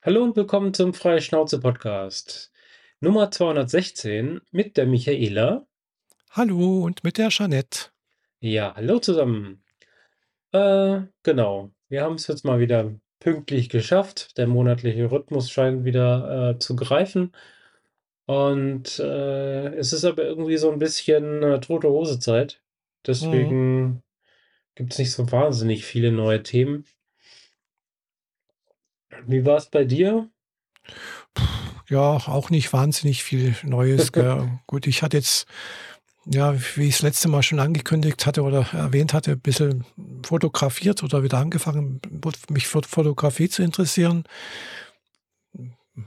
Hallo und willkommen zum Freie Schnauze Podcast. Nummer 216 mit der Michaela. Hallo und mit der Jeanette. Ja, hallo zusammen. Äh, genau. Wir haben es jetzt mal wieder pünktlich geschafft. Der monatliche Rhythmus scheint wieder äh, zu greifen. Und äh, es ist aber irgendwie so ein bisschen äh, tote Hose Zeit. Mhm. Deswegen gibt es nicht so wahnsinnig viele neue Themen. Wie war es bei dir? Ja, auch nicht wahnsinnig viel Neues. Gut, ich hatte jetzt, ja, wie ich das letzte Mal schon angekündigt hatte oder erwähnt hatte, ein bisschen fotografiert oder wieder angefangen, mich für Fotografie zu interessieren.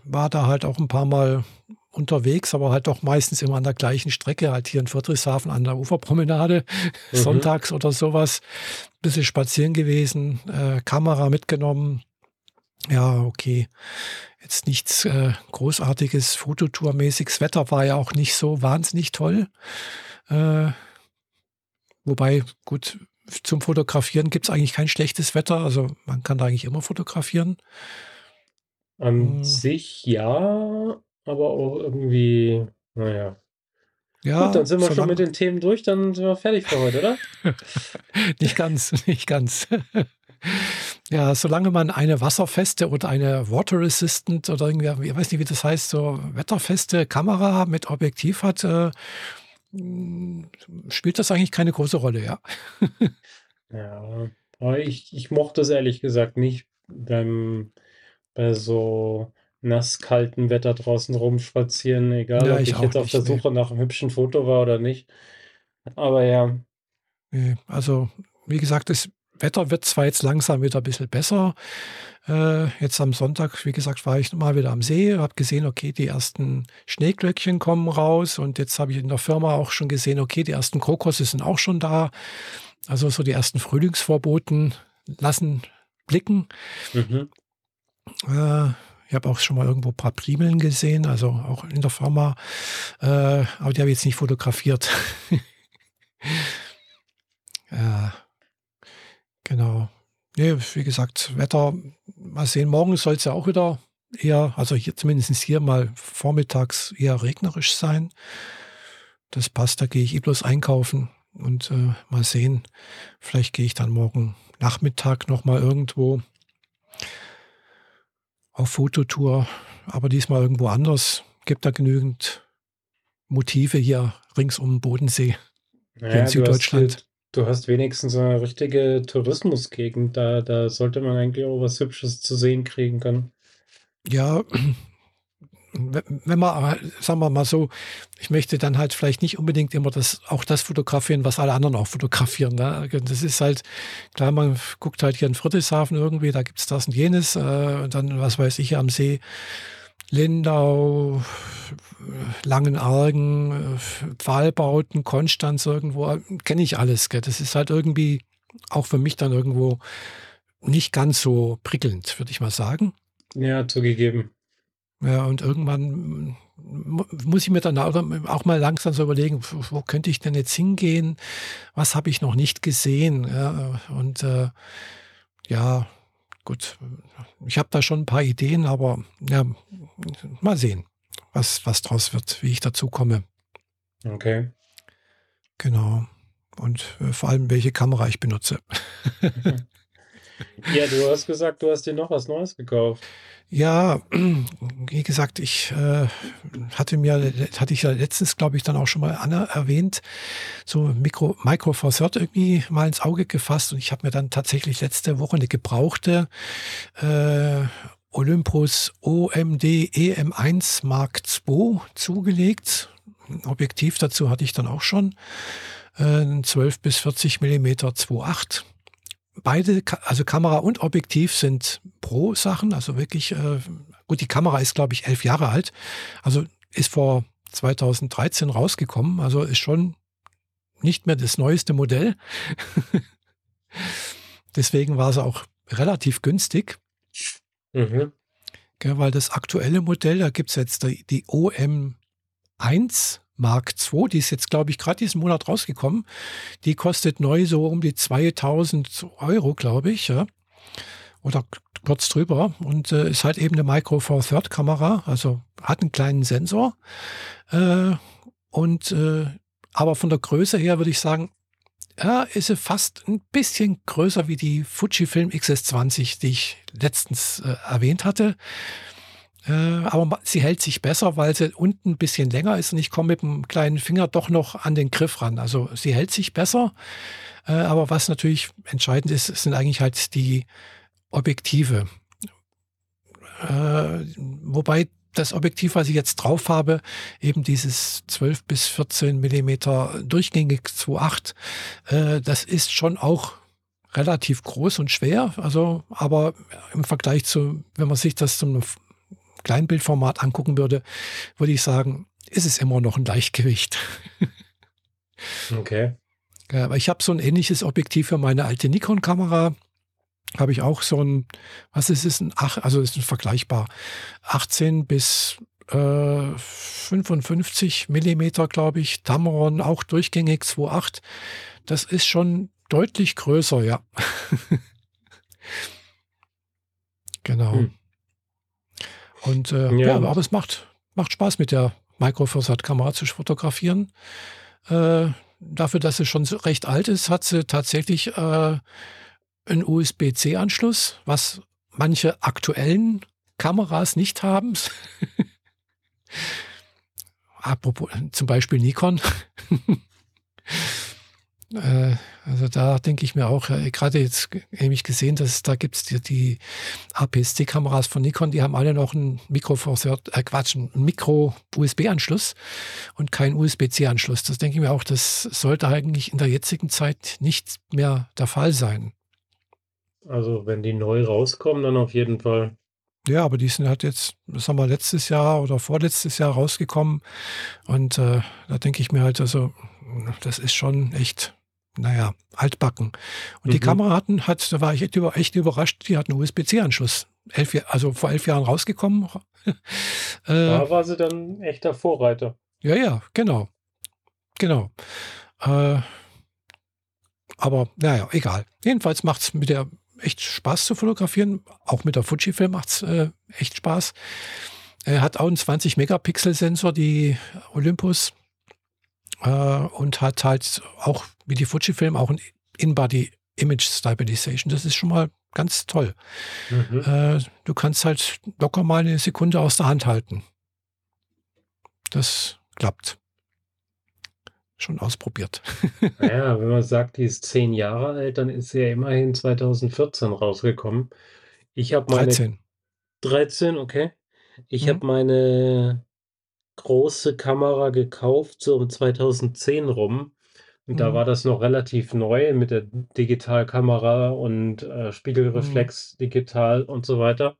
War da halt auch ein paar Mal unterwegs, aber halt doch meistens immer an der gleichen Strecke, halt hier in Friedrichshafen an der Uferpromenade, Mhm. sonntags oder sowas. bisschen spazieren gewesen, äh, Kamera mitgenommen. Ja, okay. Jetzt nichts äh, Großartiges, Fototourmäßig. Das Wetter war ja auch nicht so wahnsinnig toll. Äh, wobei, gut, zum Fotografieren gibt es eigentlich kein schlechtes Wetter. Also man kann da eigentlich immer fotografieren. An Hm. sich ja, aber auch irgendwie, naja. Gut, Ja, dann sind wir schon mit den Themen durch, dann sind wir fertig für heute, oder? nicht ganz, nicht ganz. Ja, solange man eine wasserfeste oder eine Water Resistant oder irgendwie, ich weiß nicht, wie das heißt, so wetterfeste Kamera mit Objektiv hat, äh, mh, spielt das eigentlich keine große Rolle, ja. Ja, aber ich, ich mochte es ehrlich gesagt nicht beim, bei so nasskalten Wetter draußen rumspazieren, egal Ja, ob ich ich jetzt auf der nicht, nee. Suche nach einem hübschen Foto war oder nicht. Aber ja, Nee, Also, wie gesagt, das Wetter wird zwar jetzt langsam wieder ein bisschen besser. Äh, jetzt am Sonntag, wie gesagt, war ich mal wieder am See, habe gesehen, okay, die ersten Schneeglöckchen kommen raus und jetzt habe ich in der Firma auch schon gesehen, okay, die ersten Krokusse sind auch schon da. Also so die ersten Frühlingsvorboten lassen blicken. mhm. Äh, ich habe auch schon mal irgendwo ein paar Primeln gesehen, also auch in der Firma, äh, aber die habe ich jetzt nicht fotografiert. ja, genau. Nee, wie gesagt, Wetter, mal sehen, morgen soll es ja auch wieder eher, also hier zumindest hier mal vormittags eher regnerisch sein. Das passt, da gehe ich eh bloß einkaufen und äh, mal sehen. Vielleicht gehe ich dann morgen Nachmittag nochmal irgendwo auf Fototour, aber diesmal irgendwo anders. Gibt da genügend Motive hier rings um den Bodensee, in Naja, hier, Süddeutschland. Du hast wenigstens eine richtige Tourismusgegend. Da, da sollte man eigentlich auch was Hübsches zu sehen kriegen können. Ja, wenn man, äh, sagen wir mal so, ich möchte dann halt vielleicht nicht unbedingt immer das, auch das fotografieren, was alle anderen auch fotografieren. Ne? Das ist halt, klar, man guckt halt hier in Friedrichshafen irgendwie, da gibt's das und jenes, äh, und dann, was weiß ich, am See, Lindau, Langenargen, Pfahlbauten, Konstanz irgendwo, kenne ich alles. Gell? Das ist halt irgendwie auch für mich dann irgendwo nicht ganz so prickelnd, würde ich mal sagen. Ja, zugegeben. Ja, und irgendwann mu- muss ich mir dann auch mal langsam so überlegen, wo wo könnte ich denn jetzt hingehen? Was habe ich noch nicht gesehen? Ja, und äh, ja, gut, ich habe da schon ein paar Ideen, aber ja, mal sehen, was, was draus wird, wie ich dazu komme. Okay. Genau. Und äh, vor allem, welche Kamera ich benutze. Ja, du hast gesagt, du hast dir noch was Neues gekauft. Ja, wie gesagt, ich äh, hatte mir, hatte ich ja letztens, glaube ich, dann auch schon mal Anna erwähnt, so Micro, Micro Four Third irgendwie mal ins Auge gefasst und ich habe mir dann tatsächlich letzte Woche eine gebrauchte äh, Olympus OMD EM1 Mark II zugelegt. Ein Objektiv dazu hatte ich dann auch schon. Äh, ein 12 bis 40 Millimeter 2.8 beide, also Kamera und Objektiv sind Pro-Sachen, also wirklich, äh, gut, die Kamera ist, glaube ich, elf Jahre alt, also ist vor 2013 rausgekommen, also ist schon nicht mehr das neueste Modell. Deswegen war sie auch relativ günstig, Mhm. gell, weil das aktuelle Modell, da gibt's jetzt die, die OM1 Mark II, die ist jetzt, glaube ich, gerade diesen Monat rausgekommen. Die kostet neu so um die 2000 Euro, glaube ich. Ja. Oder kurz drüber und äh, ist halt eben eine Micro Four Third Kamera, also hat einen kleinen Sensor äh, und äh, aber von der Größe her würde ich sagen, ja, ist sie fast ein bisschen größer wie die Fujifilm XS20, die ich letztens äh, erwähnt hatte. Äh, aber sie hält sich besser, weil sie unten ein bisschen länger ist und ich komme mit dem kleinen Finger doch noch an den Griff ran. Also sie hält sich besser. Äh, aber was natürlich entscheidend ist, sind eigentlich halt die Objektive. Äh, wobei das Objektiv, was ich jetzt drauf habe, eben dieses 12 bis 14 Millimeter durchgängig 2.8, äh, das ist schon auch relativ groß und schwer. Also, aber im Vergleich zu, wenn man sich das zum Kleinbildformat angucken würde, würde ich sagen, ist es immer noch ein Leichtgewicht. okay. Ja, aber ich habe so ein ähnliches Objektiv für meine alte Nikon-Kamera. Habe ich auch so ein, was ist es, ein, ach, also ist ein vergleichbar, 18 bis äh, 55 Millimeter, glaube ich, Tamron, auch durchgängig 2.8. Das ist schon deutlich größer, ja. genau. Hm. Und äh, ja. ja. aber es macht, macht Spaß mit der Micro Four Kamera zu fotografieren. Äh, dafür, dass sie schon recht alt ist, hat sie tatsächlich äh, einen USB-C-Anschluss, was manche aktuellen Kameras nicht haben. Apropos, zum Beispiel Nikon. Äh, also da denke ich mir auch, äh, gerade jetzt nämlich gesehen, dass da gibt es die, die APS-C-Kameras von Nikon, die haben alle noch einen Mikro äh, Quatsch, einen Mikro-USB-Anschluss und keinen USB-C-Anschluss. Das denke ich mir auch, das sollte eigentlich in der jetzigen Zeit nicht mehr der Fall sein. Also wenn die neu rauskommen, dann auf jeden Fall. Ja, aber die sind halt jetzt, sagen wir, letztes Jahr oder vorletztes Jahr rausgekommen. Und äh, da denke ich mir halt, also, das ist schon echt naja, altbacken. Und mhm. die Kamera hatten, hat, da war ich echt, über, echt überrascht, die hatten einen USB-C-Anschluss. also vor elf Jahren rausgekommen. äh, da war sie dann echter Vorreiter. Ja, ja, genau. Genau. Äh, aber naja, egal. Jedenfalls macht es mit der echt Spaß zu fotografieren. Auch mit der Fujifilm macht es äh, echt Spaß. Er hat auch einen 20 Megapixel Sensor, die Olympus äh, und hat halt auch wie die Fujifilm auch ein In-Body Image Stabilization. Das ist schon mal ganz toll. Mhm. Äh, du kannst halt locker mal eine Sekunde aus der Hand halten. Das klappt. Schon ausprobiert. Naja, wenn man sagt, die ist zehn Jahre alt, dann ist sie ja immerhin 2014 rausgekommen. Ich habe meine 13. 13, okay. Ich mhm. habe meine große Kamera gekauft, so um 2010 rum. Und da mhm. war das noch relativ neu mit der Digitalkamera und äh, Spiegelreflex mhm. digital und so weiter.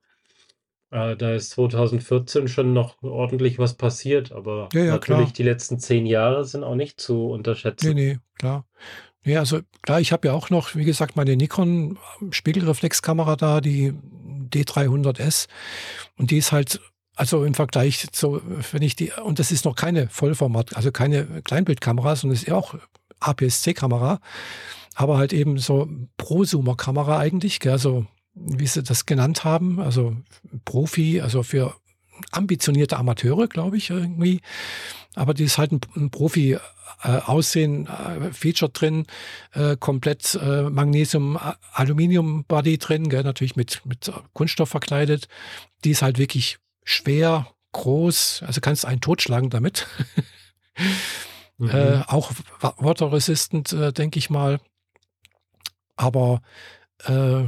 Äh, da ist 2014 schon noch ordentlich was passiert, aber ja, ja, natürlich klar. die letzten zehn Jahre sind auch nicht zu unterschätzen. Nee, nee, klar. Nee, also klar, ich habe ja auch noch, wie gesagt, meine Nikon Spiegelreflexkamera da, die D300S. Und die ist halt also im Vergleich zu, wenn ich die, und das ist noch keine Vollformat, also keine Kleinbildkamera, sondern ist ja auch APS-C-Kamera, aber halt eben so Prosumer-Kamera eigentlich, gell, also wie sie das genannt haben, also Profi, also für ambitionierte Amateure, glaube ich, irgendwie. Aber die ist halt ein, ein Profi. Äh, Aussehen, äh, Feature drin, äh, komplett Magnesium, Aluminium Body drin, gell, natürlich mit, mit Kunststoff verkleidet. Die ist halt wirklich schwer, groß, also kannst einen totschlagen damit. mhm. äh, auch waterresistant, äh, denke ich mal. Aber äh,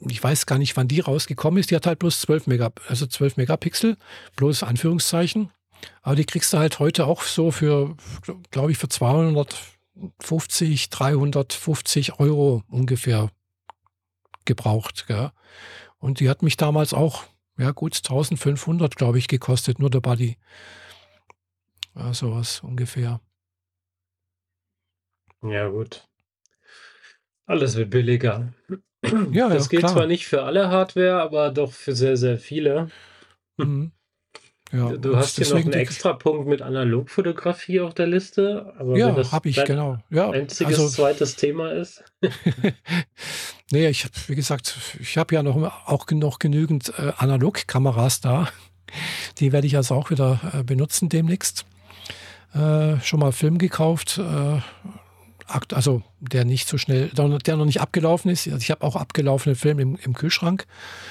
ich weiß gar nicht, wann die rausgekommen ist. Die hat halt bloß 12, Mega, also 12 Megapixel, bloß Anführungszeichen. Aber die kriegst du halt heute auch so für, glaube ich, für 250, 350 Euro ungefähr gebraucht. Gell? Und die hat mich damals auch ja gut 1500, glaube ich, gekostet, nur der Buddy. Ja, sowas ungefähr. Ja, gut. Alles wird billiger. Ja, das ja, gilt klar. zwar nicht für alle Hardware, aber doch für sehr, sehr viele. Mhm. Ja, du hast hier noch deswegen 'n denke ich Extrapunkt mit Analogfotografie auf der Liste, aber Ja, habe ich, genau. Ja, einziges also 2. Thema ist? Ne, ich habe wie gesagt, ich habe ja noch auch noch genügend, äh, Analogkameras da. Die werde ich also auch wieder, äh, benutzen demnächst. Äh, schon mal Film gekauft, äh, also der nicht so schnell der noch nicht abgelaufen ist. Also, ich habe auch abgelaufene Filme im im Kühlschrank,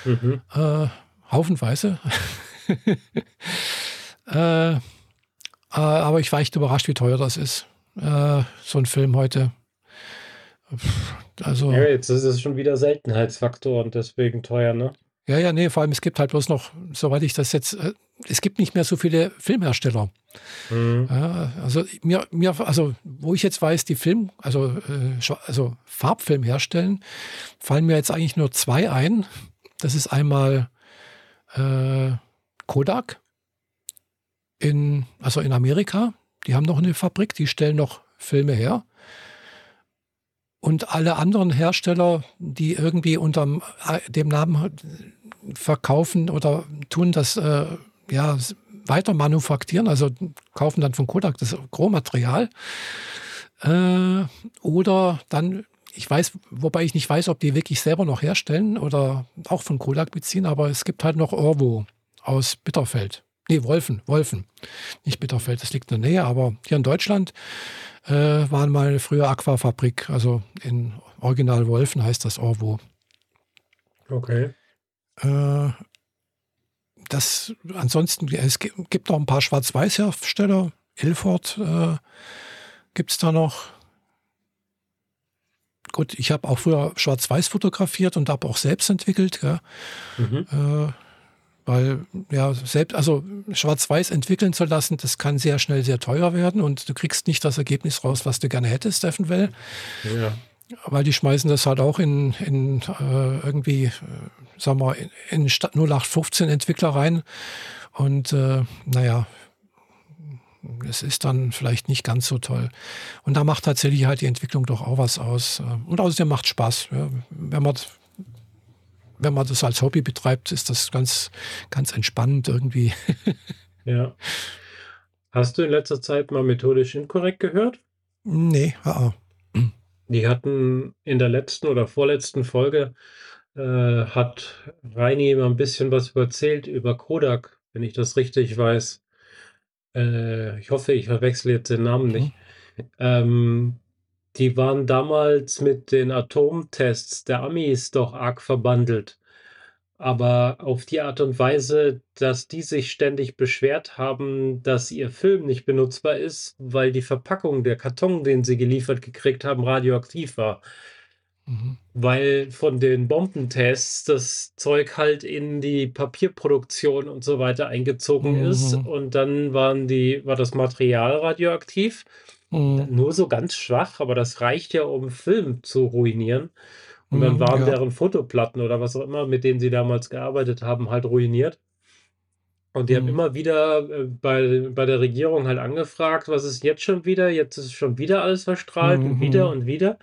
Mhm. äh, haufenweise. Äh, a aber ich war echt überrascht, wie teuer das ist, äh, so 'n Film heute. Ja, Also jetzt ist es schon wieder Seltenheitsfaktor und deswegen teuer, ne? Ja, ja, ne, vor allem es gibt halt bloß noch, soweit ich das jetzt äh, es gibt nicht mehr so viele Filmhersteller. Mhm. Also mir mir also, wo ich jetzt weiß, die Film also, äh, also Farbfilm herstellen, fallen mir jetzt eigentlich nur 2 ein. Das ist einmal, äh, Kodak in also in Amerika. Die haben noch 'ne Fabrik, die stellen noch Filme her. Und alle anderen Hersteller, die irgendwie unterm ei dem Namen verkaufen oder tun das, äh, ja, weiter manufaktieren, also kaufen dann von Kodak das Rohmaterial. Äh, oder dann ich weiß wobei ich nicht weiß, ob die wirklich selber noch herstellen oder auch von Kodak beziehen, aber es gibt halt noch Orwo aus Bitterfeld. Ne, Wolfen Wolfen, nicht Bitterfeld, das liegt in der Nähe, aber hier in Deutschland, äh, waren mal früher Aquafabrik, also in Original Wolfen heißt das Orwo. Okay. Äh, das ansonsten es gi gibt noch 'n paar Schwarz-Weiß-Hersteller. Ilford, äh, gibt's da noch. Gut, ich habe auch früher schwarz-weiß fotografiert und habe auch selbst entwickelt? Mhm. Äh, weil, ja, selbst also schwarz-weiß entwickeln zu lassen, das kann sehr schnell sehr teuer werden und du kriegst nicht das Ergebnis raus, was du gerne hättest eventuell. Ja. Weil die schmeißen das halt auch in in, äh, irgendwie, äh, sagen wir, in in Sta 0815 Entwickler rein und, äh, na ja, es ist dann vielleicht nicht ganz so toll. Und da macht tatsächlich halt die Entwicklung doch auch was aus. Äh, und außerdem macht's Spaß, ja. Wenn man wenn man das als Hobby betreibt, ist das ganz ganz entspannend irgendwie. Ja. Hast du in letzter Zeit mal „Methodisch inkorrekt“ gehört? Ne, a a. Die hatten in der letzten oder vorletzten Folge, äh, hat Reini mal 'n bisschen was erzählt über Kodak, wenn ich das richtig weiß. Äh, ich hoffe, ich verwechsle jetzt den Namen Mhm. nicht. Ähm, die waren damals mit den Atomtests der Amis doch arg verbandelt, aber auf die Art und Weise, dass die sich ständig beschwert haben, dass ihr Film nicht benutzbar ist, weil die Verpackung, der Karton, den sie geliefert gekriegt haben, radioaktiv war. Mhm. Weil von den Bombentests das Zeug halt in die Papierproduktion und so weiter eingezogen ist Mhm. und dann waren die war das Material radioaktiv. Mhm. Nur so ganz schwach, aber das reicht ja, um Film zu ruinieren. Und dann Mhm, waren ja. deren Fotoplatten oder was auch immer, mit denen sie damals gearbeitet haben, halt ruiniert. Und die haben Mhm. immer wieder, äh, bei bei der Regierung halt angefragt: „Was ist jetzt schon wieder? Jetzt ist schon wieder alles verstrahlt Mhm, und wieder mhm. und wieder.“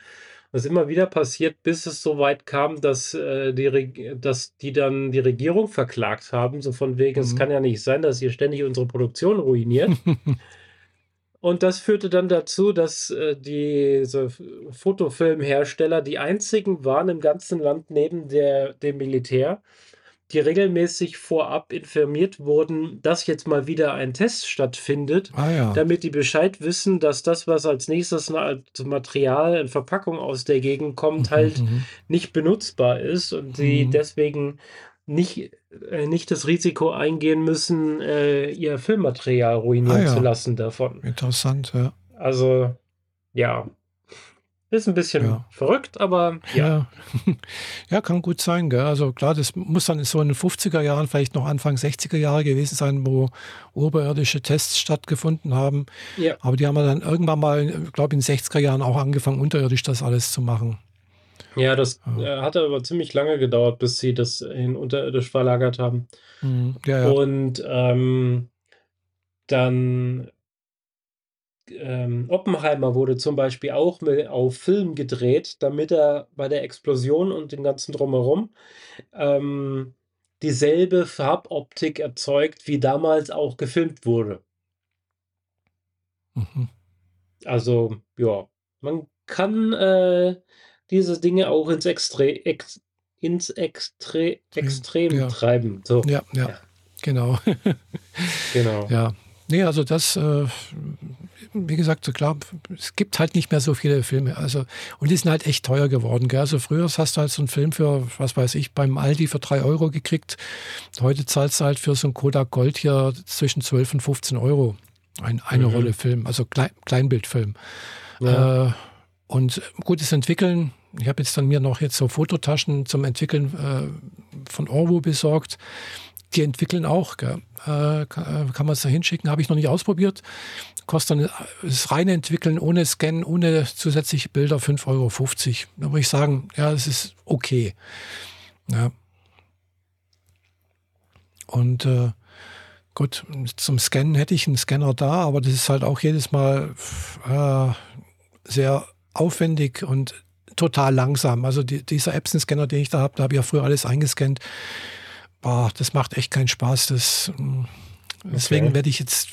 Das ist immer wieder passiert, bis es so weit kam, dass, äh, die dass die dann die Regierung verklagt haben, so von wegen: „Es Mhm. kann ja nicht sein, dass ihr ständig unsere Produktion ruiniert.“ Und das führte dann dazu, dass, äh, diese Fotofilmhersteller die einzigen waren im ganzen Land neben der dem Militär, die regelmäßig vorab informiert wurden, dass jetzt mal wieder ein Test stattfindet, Ah ja. damit die Bescheid wissen, dass das, was als Nächstes als Material in Verpackung aus der Gegend kommt, Mhm, halt mhm. nicht benutzbar ist und sie Mhm. deswegen nicht nicht das Risiko eingehen müssen, äh, ihr Filmmaterial Ah ruinieren zu ja. lassen davon. Interessant, ja. Also, ja. Ist 'n bisschen Ja. verrückt, aber ja. Ja. Ja, kann gut sein, gell? Also klar, das muss dann so in den 50er Jahren, vielleicht noch Anfang 60er Jahre gewesen sein, wo oberirdische Tests stattgefunden haben. Ja. Aber die haben dann irgendwann mal, äh, glaube in 60er Jahren auch angefangen, unterirdisch das alles zu machen. Ja, das, Ja. äh, hat aber ziemlich lange gedauert, bis sie das in unterirdisch verlagert haben. Mhm. Ja, ja. Und, ähm, dann ähm, Oppenheimer wurde zum Beispiel auch auf Film gedreht, damit er bei der Explosion und dem Ganzen Drumherum, ähm dieselbe Farboptik erzeugt, wie damals auch gefilmt wurde. Mhm. Also, ja, man kann, äh, diese Dinge auch ins Extre ex ins Extre Extrem Ja. treiben. So, Ja, ja, ja, genau. genau. Ja. Ne, also das, äh, wie gesagt, so klar, es gibt halt nicht mehr so viele Filme. Also, und die sind halt echt teuer geworden. Gell? Also früher hast du halt so einen Film für, was weiß ich, beim Aldi für drei Euro gekriegt. Heute zahlst du halt für so ein Kodak Gold hier zwischen 12 und 15 Euro. Ein, eine Mhm. Rolle Film, also Klein, Kleinbildfilm. Ja. Äh, und gutes Entwickeln. Ich habe jetzt dann mir noch jetzt so Fototaschen zum Entwickeln äh, von Orwo besorgt. Die entwickeln auch. Gell? Äh, kann, man es da hinschicken? Habe ich noch nicht ausprobiert. Kostet dann das reine Entwickeln ohne Scan, ohne zusätzliche Bilder 5,50 Euro. Da würde ich sagen, ja, es ist okay. Ja. Und äh, gut, zum Scannen hätte ich einen Scanner da, aber das ist halt auch jedes Mal äh, sehr aufwendig und total langsam. Also die, dieser Epson-Scanner, den ich da habe, da habe ich ja früher alles eingescannt. Boah, das macht echt keinen Spaß. Das, mm, deswegen Okay. werde ich jetzt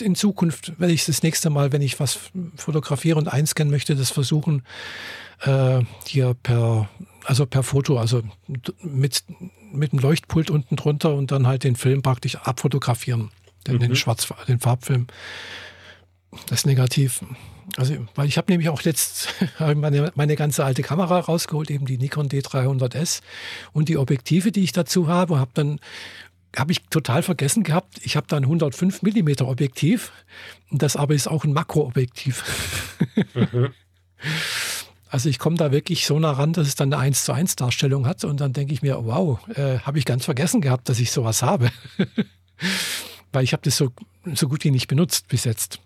in Zukunft, werde ich das nächste Mal, wenn ich was fotografiere und einscannen möchte, das versuchen, äh, hier per, also per Foto, also mit, mit dem Leuchtpult unten drunter und dann halt den Film praktisch abfotografieren. Den, den Mhm. Schwarz, den Farbfilm. Das Negativ. Also, weil ich habe nämlich auch letzt meine, meine ganze alte Kamera rausgeholt, eben die Nikon D300S und die Objektive, die ich dazu habe, habe dann habe ich total vergessen gehabt. Ich habe da ein 105 mm Objektiv und das aber ist auch ein Makroobjektiv. Mhm. Also ich komme da wirklich so nah ran, dass es dann eine 1 zu 1 Darstellung hat und dann denke ich mir, wow, äh, habe ich ganz vergessen gehabt, dass ich sowas habe. Weil ich habe das so, so gut wie nicht benutzt bis jetzt.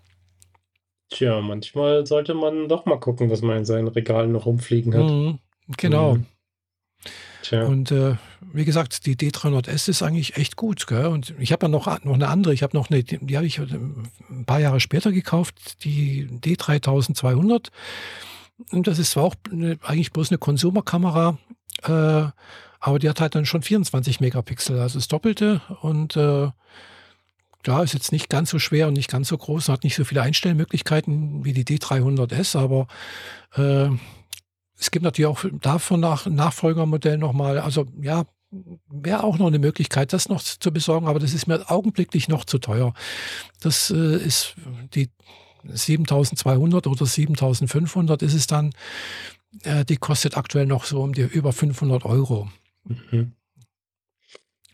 Tja, manchmal sollte man doch mal gucken, was man in seinen Regalen noch rumfliegen hat. Mhm, genau. Mhm. Tja. Und äh, wie gesagt, die D300S ist eigentlich echt gut. Gell? Und ich habe ja noch, noch eine andere. Ich habe noch eine, die, habe ich ein paar Jahre später gekauft, die D3200. Und das ist zwar auch eine, eigentlich bloß eine Konsumerkamera, äh, aber die hat halt dann schon 24 Megapixel, also das Doppelte. Und äh, klar, ist jetzt nicht ganz so schwer und nicht ganz so groß, hat nicht so viele Einstellmöglichkeiten wie die D300S, aber äh, es gibt natürlich auch davon nach Nachfolgermodell nochmal, also ja, wäre auch noch eine Möglichkeit, das noch zu besorgen, aber das ist mir augenblicklich noch zu teuer. Das äh, ist die 7200 oder 7500 ist es dann. Äh, die kostet aktuell noch so um die über 500 Euro. Mhm.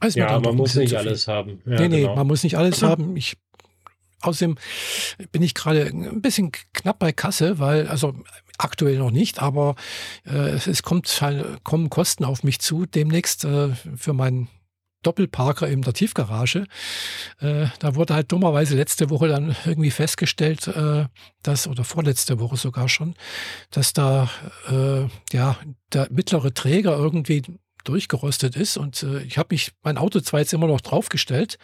Mir Ja, man ein muss nicht alles haben. Ja, nee, nee, genau. man muss nicht alles haben. Ich, außerdem bin ich gerade ein bisschen knapp bei Kasse, weil, also aktuell noch nicht, aber äh, es, es kommt halt, kommen Kosten auf mich zu demnächst äh, für meinen Doppelparker in der Tiefgarage. Äh, da wurde halt dummerweise letzte Woche dann irgendwie festgestellt, äh, dass, oder vorletzte Woche sogar schon, dass da äh, ja der mittlere Träger irgendwie durchgerostet ist. Und äh, ich habe mich mein Auto zwar jetzt immer noch draufgestellt,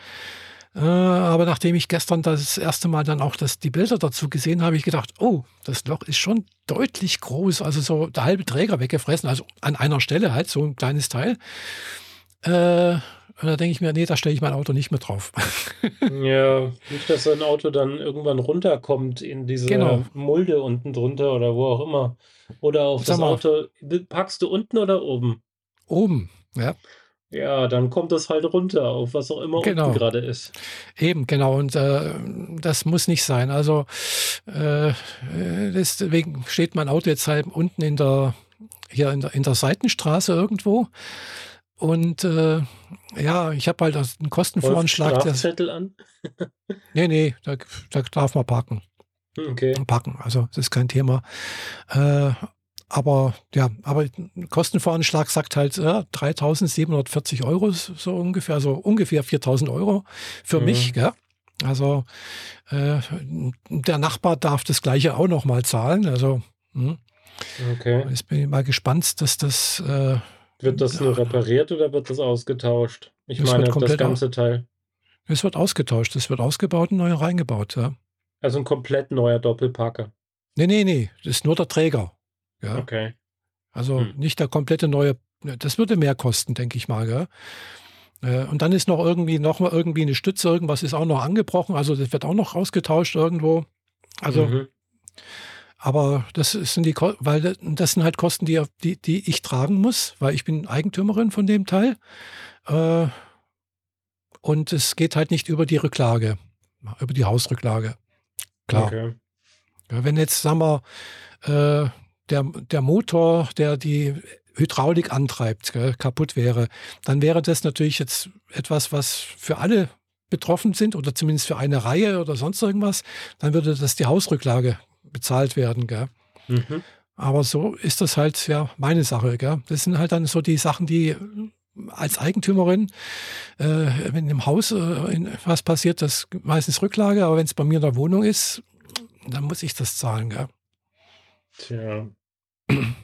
äh, aber nachdem ich gestern das erste Mal dann auch das, die Bilder dazu gesehen habe, ich gedacht, oh, das Loch ist schon deutlich groß, also so der halbe Träger weggefressen, also an einer Stelle halt, so ein kleines Teil. Äh, und da denke ich mir, nee, da stelle ich mein Auto nicht mehr drauf. Ja, nicht, dass so ein Auto dann irgendwann runterkommt in diese Genau. Mulde unten drunter oder wo auch immer. Oder auf das mal. Auto, packst du unten oder oben? Oben, ja. Ja, dann kommt das halt runter, auf was auch immer Genau. unten gerade ist. Eben, genau. Und äh, das muss nicht sein. Also äh, äh, deswegen steht mein Auto jetzt halt unten in der hier in der, in der Seitenstraße irgendwo. Und äh, ja, ich habe halt einen Kostenvoranschlag. Strafzettel an? nee, nee, da, da darf man parken. Hm, Okay. Packen, also das ist kein Thema. Äh, aber ja, aber Kostenvoranschlag sagt halt äh, 3.740 Euro so ungefähr, also ungefähr 4.000 Euro für Mhm. mich. Gell? Also äh, der Nachbar darf das gleiche auch noch mal zahlen. Also hm, Okay. jetzt bin ich mal gespannt, dass das äh, Wird das nur repariert oder wird das ausgetauscht? Ich Das meine, das ganze Teil. es wird ausgetauscht, es wird ausgebaut und neu reingebaut. Ja. Also ein komplett neuer Doppelparker. Nee, nee, nee, das ist nur der Träger. Ja. Okay. Also Hm. nicht der komplette neue, das würde mehr kosten, denke ich mal. Gell? Äh, und dann ist noch irgendwie noch mal irgendwie eine Stütze, irgendwas ist auch noch angebrochen, also das wird auch noch ausgetauscht irgendwo. Also, Mhm. aber das sind die, weil das sind halt Kosten, die, die, die ich tragen muss, weil ich bin Eigentümerin von dem Teil. Äh, und es geht halt nicht über die Rücklage, über die Hausrücklage. Klar. Okay. Wenn jetzt, sagen wir, der, der Motor, der die Hydraulik antreibt, gell, kaputt wäre, dann wäre das natürlich jetzt etwas, was für alle betroffen sind oder zumindest für eine Reihe oder sonst irgendwas, dann würde das die Hausrücklage bezahlt werden. Gell. Mhm. Aber so ist das halt ja meine Sache. Gell. Das sind halt dann so die Sachen, die als Eigentümerin, äh, wenn im Haus äh, in, was passiert, das ist meistens Rücklage, aber wenn es bei mir in der Wohnung ist, dann muss ich das zahlen. Gell. Tja.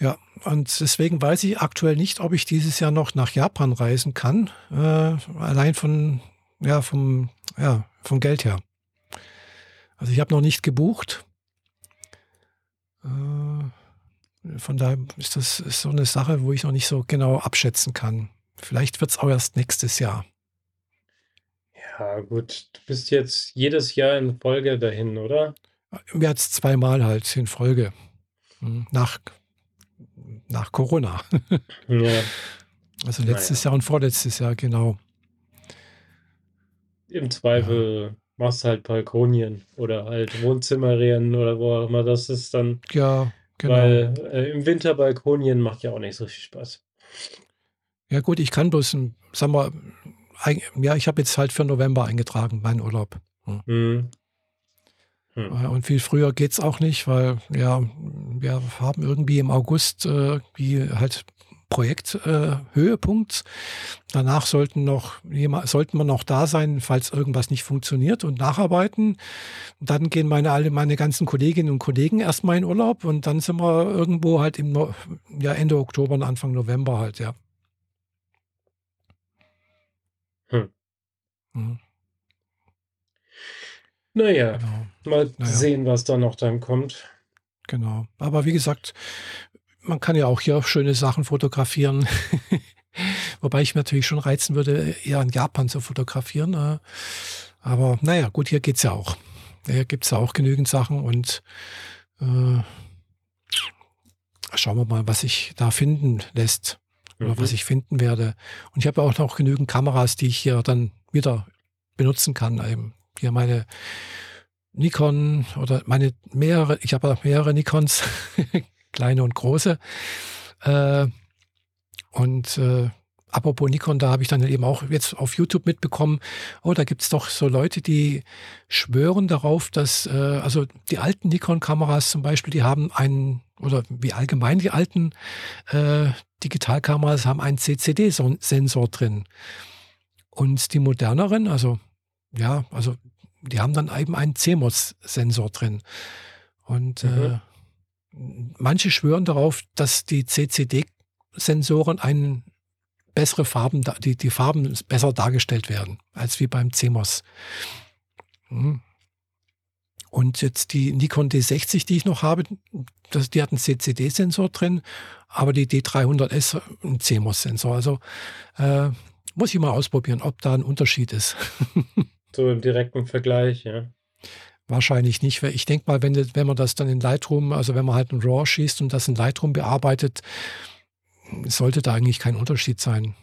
Ja, und deswegen weiß ich aktuell nicht, ob ich dieses Jahr noch nach Japan reisen kann. Äh, allein von, ja, vom, ja, vom Geld her. Also ich habe noch nicht gebucht. Äh, von daher ist das ist so eine Sache, wo ich noch nicht so genau abschätzen kann. Vielleicht wird es auch erst nächstes Jahr. Ja, gut. Du bist jetzt jedes Jahr in Folge dahin, oder? Jetzt zweimal halt in Folge. Hm, Nach, nach Corona. Ja. Also letztes Jahr und vorletztes Jahr, genau. Im Zweifel machst du halt Balkonien oder halt Wohnzimmerien oder wo auch immer das ist dann. Ja, genau. Weil äh, im Winter Balkonien macht ja auch nicht so viel Spaß. Ja gut, ich kann bloß, sagen wir, ein- ja, ich habe jetzt halt für November eingetragen, meinen Urlaub. Mhm. Hm. Äh, Und viel früher geht's auch nicht, weil ja, wir haben irgendwie im August äh, wie halt Projekthöhepunkt. Äh. Danach sollten noch sollten wir noch da sein, falls irgendwas nicht funktioniert und nacharbeiten. Dann gehen meine alle meine ganzen Kolleginnen und Kollegen erstmal in Urlaub und dann sind wir irgendwo halt im no ja, Ende Oktober und Anfang November halt, ja. Hm. Mhm, Naja, genau. mal Naja. sehen, was da noch dann kommt. Genau. Aber wie gesagt, man kann ja auch hier schöne Sachen fotografieren. Wobei ich mir natürlich schon reizen würde, eher in Japan zu fotografieren. äh. Aber naja, gut, hier geht's ja auch. Hier gibt's ja auch genügend Sachen und äh, schauen wir mal, was sich da finden lässt oder Mhm. was ich finden werde. Und ich habe auch noch genügend Kameras, die ich hier dann wieder benutzen kann. Eben hier meine Nikon oder meine mehrere, ich habe auch mehrere Nikons, kleine und große. Äh, und äh, apropos Nikon, da habe ich dann eben auch jetzt auf YouTube mitbekommen, oh, da gibt es doch so Leute, die schwören darauf, dass, äh, also die alten Nikon-Kameras zum Beispiel, die haben einen, oder wie allgemein die alten äh, Digitalkameras haben einen CCD-Sensor drin. Und die moderneren, also ja, also die haben dann eben einen CMOS-Sensor drin. Und Mhm. äh, manche schwören darauf, dass die CCD-Sensoren einen bessere Farben, die, die Farben besser dargestellt werden, als wie beim CMOS. Mhm. Und jetzt die Nikon D60, die ich noch habe, das, die hat einen CCD-Sensor drin, aber die D300S einen CMOS-Sensor. Also äh, muss ich mal ausprobieren, ob da ein Unterschied ist. So im direkten Vergleich, ja. Wahrscheinlich nicht. weil Ich denke mal, wenn, wenn man das dann in Lightroom, also wenn man halt ein RAW schießt und das in Lightroom bearbeitet, sollte da eigentlich kein Unterschied sein.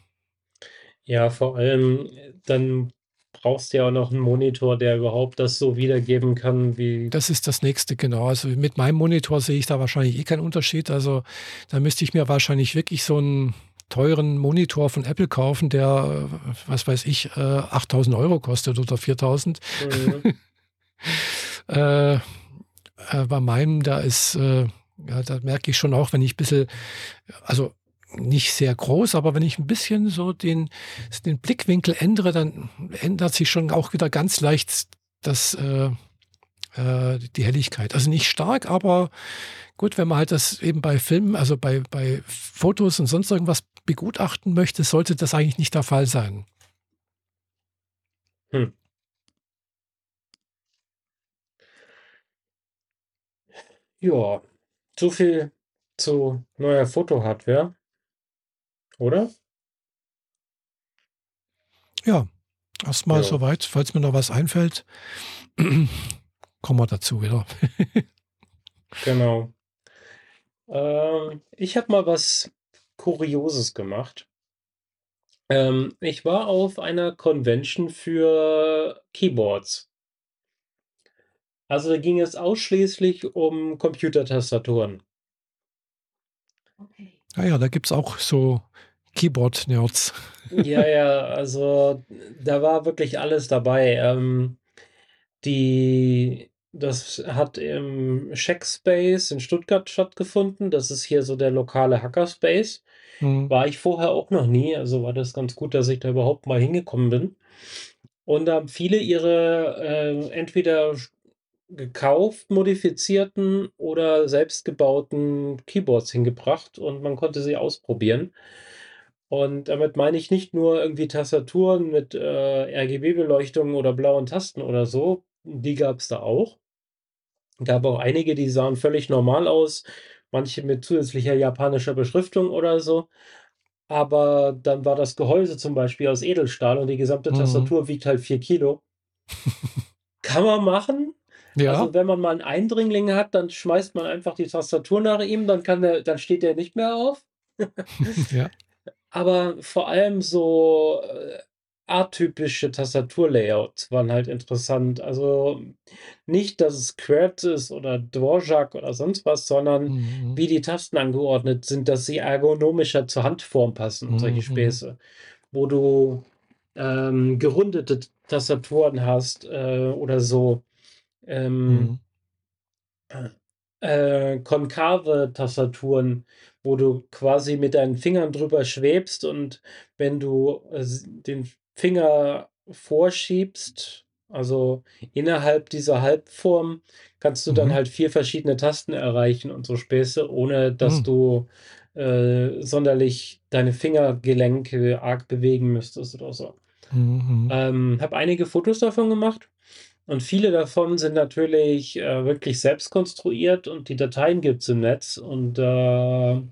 Ja, vor allem, dann brauchst du ja auch noch einen Monitor, der überhaupt das so wiedergeben kann, wie Das ist das nächste, genau. Also mit meinem Monitor sehe ich da wahrscheinlich eh keinen Unterschied. Also da müsste ich mir wahrscheinlich wirklich so einen teuren Monitor von Apple kaufen, der, was weiß ich, äh, 8000 Euro kostet oder 4000. Mhm. Äh, äh, bei meinem, da ist, äh, ja, da merke ich schon auch, wenn ich ein bisschen, also nicht sehr groß, aber wenn ich ein bisschen so den, den Blickwinkel ändere, dann ändert sich schon auch wieder ganz leicht das, äh, äh, die Helligkeit. Also nicht stark, aber gut, wenn man halt das eben bei Filmen, also bei, bei Fotos und sonst irgendwas begutachten möchte, sollte das eigentlich nicht der Fall sein. Hm. Ja, so viel zu neuer Fotohardware. oder? Ja, erstmal Ja. soweit. Falls mir noch was einfällt, kommen wir dazu wieder. Genau. Ähm, ich habe mal was Kurioses gemacht. Ähm, ich war auf einer Convention für Keyboards. Also, da ging es ausschließlich um Computertastaturen. Okay. Ah ja, da gibt's auch so Keyboard-Nerds. Ja, ja, also, da war wirklich alles dabei. Ähm, die das hat im Shackspace in Stuttgart stattgefunden. Das ist hier so der lokale Hackerspace. Mhm. War ich vorher auch noch nie, also war das ganz gut, dass ich da überhaupt mal hingekommen bin. Und da haben viele ihre, äh, entweder gekauft, modifizierten oder selbstgebauten Keyboards hingebracht und man konnte sie ausprobieren. Und damit meine ich nicht nur irgendwie Tastaturen mit, äh, RGB-Beleuchtung oder blauen Tasten oder so, die gab's da auch. Gab auch einige, die sahen völlig normal aus, manche mit zusätzlicher japanischer Beschriftung oder so. Aber dann war das Gehäuse zum Beispiel aus Edelstahl und die gesamte Mhm. Tastatur wiegt halt 4 Kilo. Kann man machen. Ja, Also, wenn man mal 'n Eindringling hat, dann schmeißt man einfach die Tastatur nach ihm, dann kann der dann steht der nicht mehr auf. ja. Aber vor allem so, äh, atypische Tastaturlayouts waren halt interessant. Also, nicht, dass es QWERTY ist oder Dvorak oder sonst was, sondern Mhm. wie die Tasten angeordnet sind, dass sie ergonomischer zur Handform passen und solche Mhm. Späße. Wo du, ähm, gerundete Tastaturen hast, äh, oder so, ähm Mhm. äh, konkave Tastaturen, wo du quasi mit deinen Fingern drüber schwebst und wenn du, äh, den Finger vorschiebst, also innerhalb dieser Halbform, kannst du dann Mhm. halt 4 verschiedene Tasten erreichen und so Späße, ohne dass Hm. du, äh, sonderlich deine Fingergelenke arg bewegen müsstest oder so. Mhm. Ähm, habe einige Fotos davon gemacht und viele davon sind natürlich, äh, wirklich selbst konstruiert und die Dateien gibt's im Netz und da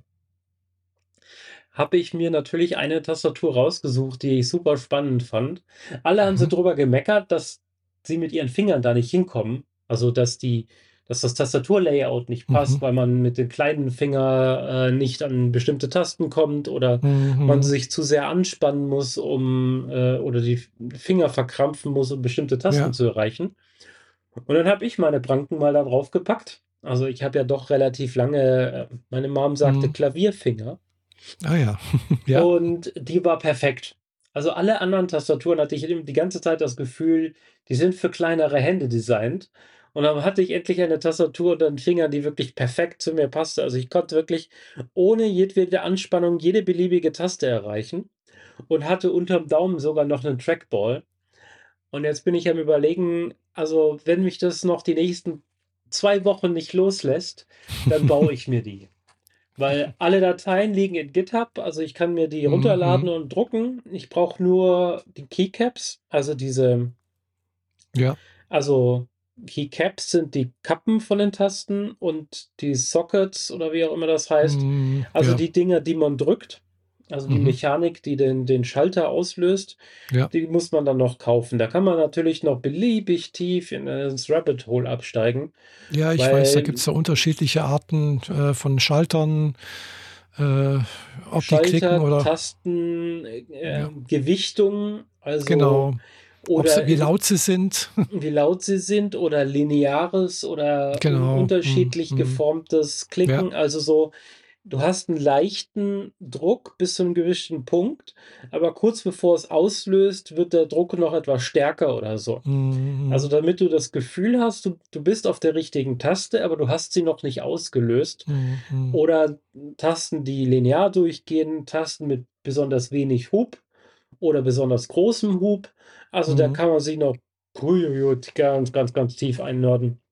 habe ich mir natürlich eine Tastatur rausgesucht, die ich super spannend fand. Alle haben so Mhm. drüber gemeckert, dass sie mit ihren Fingern da nicht hinkommen. Also, dass die dass das Tastaturlayout nicht passt, Mhm. weil man mit dem kleinen Finger, äh, nicht an bestimmte Tasten kommt oder man Mhm. sich zu sehr anspannen muss, um, äh oder die Finger verkrampfen muss, um bestimmte Tasten Ja. zu erreichen. Und dann habe ich meine Pranken mal da drauf gepackt. Also, ich habe ja doch relativ lange, äh meine Mom sagte Mhm. Klavierfinger. Ah ja. Ja. Und die war perfekt. Also, alle anderen Tastaturen hatte ich die ganze Zeit das Gefühl, die sind für kleinere Hände designt. Und dann hatte ich endlich eine Tastatur unter den Fingern, die wirklich perfekt zu mir passte. Also, ich konnte wirklich ohne jedwede Anspannung jede beliebige Taste erreichen und hatte unterm Daumen sogar noch 'nen Trackball. Und jetzt bin ich am Überlegen, also, wenn mich das noch die nächsten 2 Wochen nicht loslässt, dann baue ich mir die. Weil alle Dateien liegen in GitHub, also, ich kann mir die runterladen Mhm. und drucken. Ich brauche nur die Keycaps, also, diese Ja. also, Keycaps sind die Kappen von den Tasten und die Sockets oder wie auch immer das heißt. Mhm. Also, Ja. die Dinger, die man drückt, also, die Mhm. Mechanik, die den den Schalter auslöst, Ja. die muss man dann noch kaufen. Da kann man natürlich noch beliebig tief in ins Rabbit Hole absteigen, Ja, ich weiß, da weil gibt's ja unterschiedliche Arten, äh, von Schaltern, äh, ob die klicken Schalter, oder Tasten, äh, Ja. Gewichtung, also Genau. Ob sie oder wie laut sie sind. wie laut sie sind oder lineares oder Genau. Mhm. unterschiedlich Mhm. geformtes Ja. Klicken. Also, so du hast 'n leichten Druck bis zu 'nem gewissen Punkt, aber kurz bevor es auslöst, wird der Druck noch etwas stärker oder so. Also, Mhm. damit du das Gefühl hast, du du bist auf der richtigen Taste, aber du hast sie noch nicht ausgelöst. Mhm. Oder Tasten, die linear durchgehen, Tasten mit besonders wenig Hub oder besonders großem Hub. Also, da Mhm. kann man sich noch ganz, ganz, ganz tief einnörden.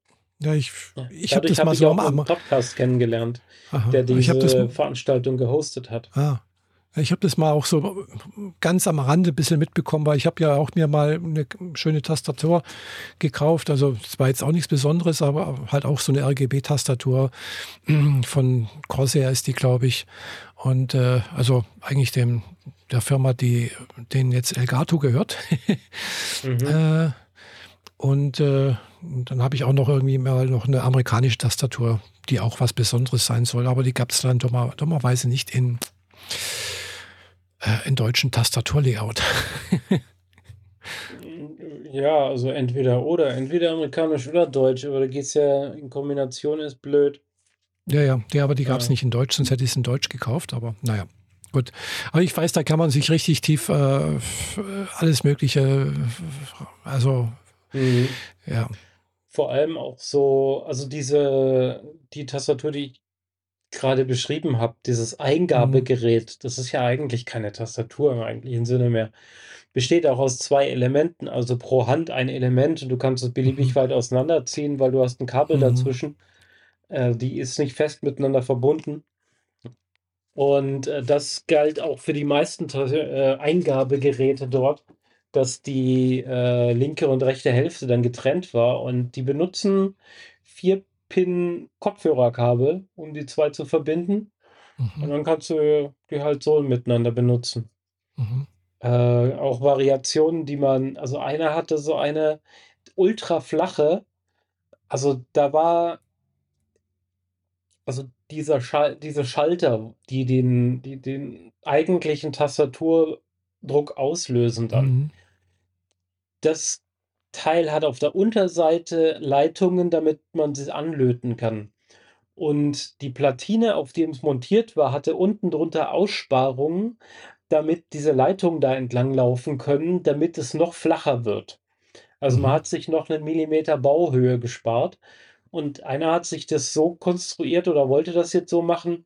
Ja, ich ich habe das mal ich so auch am 'nen am Podcast kennengelernt, Aha. der Ich habe das diese Veranstaltung gehostet hat. Ah. Ich habe das mal auch so ganz am Rande ein bisschen mitbekommen, weil ich habe ja auch mir mal eine schöne Tastatur gekauft. Also es war jetzt auch nichts Besonderes, aber halt auch so eine RGB-Tastatur von Corsair ist die, glaube ich. Und äh, also eigentlich dem der Firma, die denen jetzt Elgato gehört. mhm. äh, und äh, dann habe ich auch noch irgendwie mal noch eine amerikanische Tastatur, die auch was Besonderes sein soll, aber die gab es dann dummer, dummerweise nicht in äh, in deutschen Tastaturlayout. ja, also entweder oder, entweder amerikanisch oder deutsch, aber da geht es ja in Kombination ist blöd. Ja, ja, ja, aber die gab es ja. nicht in Deutsch, sonst hätte ich es in Deutsch gekauft, aber naja. Gut, aber ich weiß, da kann man sich richtig tief äh, alles Mögliche, also mhm. ja. Vor allem auch so, also diese, die Tastatur, die ich gerade beschrieben habe, dieses Mhm. Eingabegerät, das ist ja eigentlich keine Tastatur im eigentlichen Sinne mehr. Besteht auch aus zwei Elementen, also pro Hand ein Element und du kannst es beliebig Mhm. weit auseinanderziehen, weil du hast ein Kabel Mhm. dazwischen. Äh, die ist nicht fest miteinander verbunden. Und, äh, das galt auch für die meisten Ta äh, Eingabegeräte dort, dass die, äh, linke und rechte Hälfte dann getrennt war und die benutzen 4 Pin-Kopfhörerkabel, um die zwei zu verbinden. Und Mhm. dann kannst du die halt so miteinander benutzen. Mhm. Äh, auch Variationen, die man also einer hatte so eine ultraflache also da war also dieser Schal diese Schalter, die den die den eigentlichen Tastaturdruck auslösen dann. Mhm. Das Teil hat auf der Unterseite Leitungen, damit man sie anlöten kann. Und die Platine, auf dem es montiert war, hatte unten drunter Aussparungen, damit diese Leitungen da entlang laufen können, damit es noch flacher wird. Also, man Mhm. hat sich noch 'nen Millimeter Bauhöhe gespart und einer hat sich das so konstruiert oder wollte das jetzt so machen,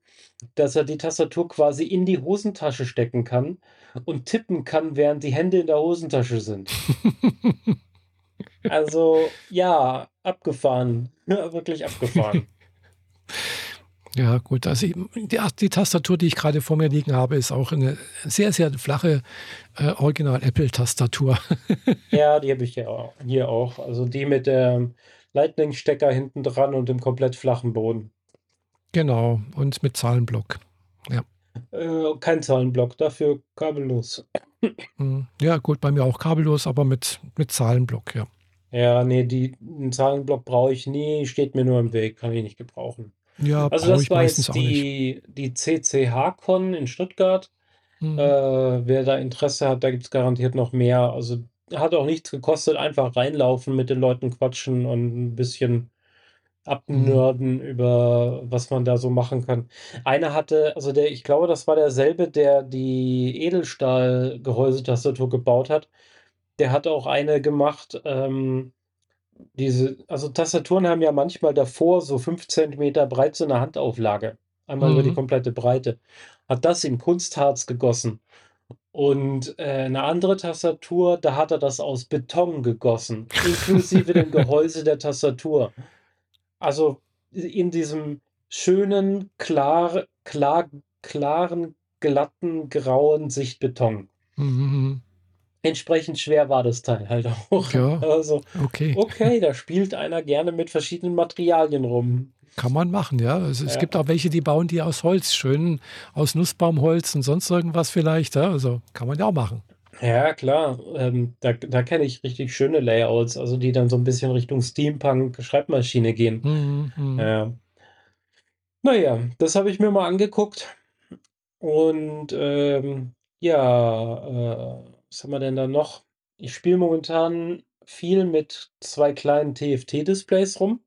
dass er die Tastatur quasi in die Hosentasche stecken kann und tippen kann, während die Hände in der Hosentasche sind. Also, ja, abgefahren. Ja, wirklich abgefahren. Ja, gut, also die die Tastatur, die ich gerade vor mir liegen habe, ist auch eine sehr, sehr flache, äh, Original-Apple-Tastatur. Ja, die habe ich ja hier auch. Also die mit dem Lightning-Stecker hinten dran und dem komplett flachen Boden. Genau, und mit Zahlenblock. Ja. Äh, kein Zahlenblock, dafür kabellos. Mhm. Ja, gut, bei mir auch kabellos, aber mit mit Zahlenblock, ja. Ja, ne, die 'n Zahlenblock brauche ich nie, steht mir nur im Weg, kann ich nicht gebrauchen. Ja, Also, das war jetzt die die CCH-Con in Stuttgart. Äh, Mhm. wer da Interesse hat, da gibt's garantiert noch mehr. Also, hat auch nichts gekostet, einfach reinlaufen, mit den Leuten quatschen und 'n bisschen Mhm. abnörden über was man da so machen kann. Einer hatte also der ich glaube, das war derselbe, der die Edelstahl-Gehäusetastatur gebaut hat. Der hat auch eine gemacht, ähm, diese also Tastaturen haben ja manchmal davor so 5 Zentimeter breit so 'ne Handauflage, einmal über die Mhm. komplette Breite. Hat das in Kunstharz gegossen. Und, äh, 'ne andere Tastatur, da hat er das aus Beton gegossen, inklusive dem Gehäuse der Tastatur. Also, in diesem schönen, klar klar klaren, glatten, grauen Sichtbeton. Mhm. Entsprechend schwer war das Teil halt auch. Ja, Also, okay. okay, da spielt einer gerne mit verschiedenen Materialien rum. Kann man machen, ja. Also, es gibt Ja. auch welche, die bauen die aus Holz, schön aus Nussbaumholz und sonst irgendwas vielleicht, ja. Also, kann man ja auch machen. Ja, klar, ähm, da da kenne ich richtig schöne Layouts, also die dann so 'n bisschen Richtung Steampunk-Schreibmaschine gehen. Mhm, mhm. Ja. Na ja, das habe ich mir mal angeguckt und, ähm, ja, äh, was haben wir denn da noch? Ich spiele momentan viel mit 2 kleinen TFT-Displays rum.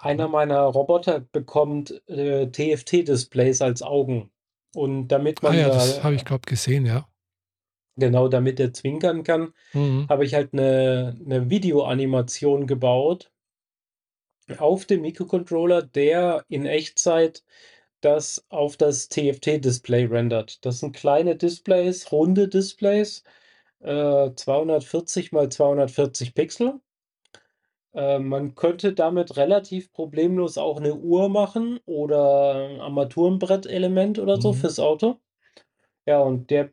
Einer Mhm. meiner Roboter bekommt, äh, TFT-Displays als Augen. Und damit Ah man ja, das habe da ich, glaube gesehen, ja. genau, damit der zwinkern kann, Mhm. habe ich halt 'ne 'ne Videoanimation gebaut auf dem Mikrocontroller, der in Echtzeit das auf das TFT-Display rendert. Das sind kleine Displays, runde Displays, äh, 240 mal 240 Pixel. Äh, man könnte damit relativ problemlos auch 'ne Uhr machen oder 'n Armaturenbrettelement oder so Mhm. fürs Auto. Ja, und der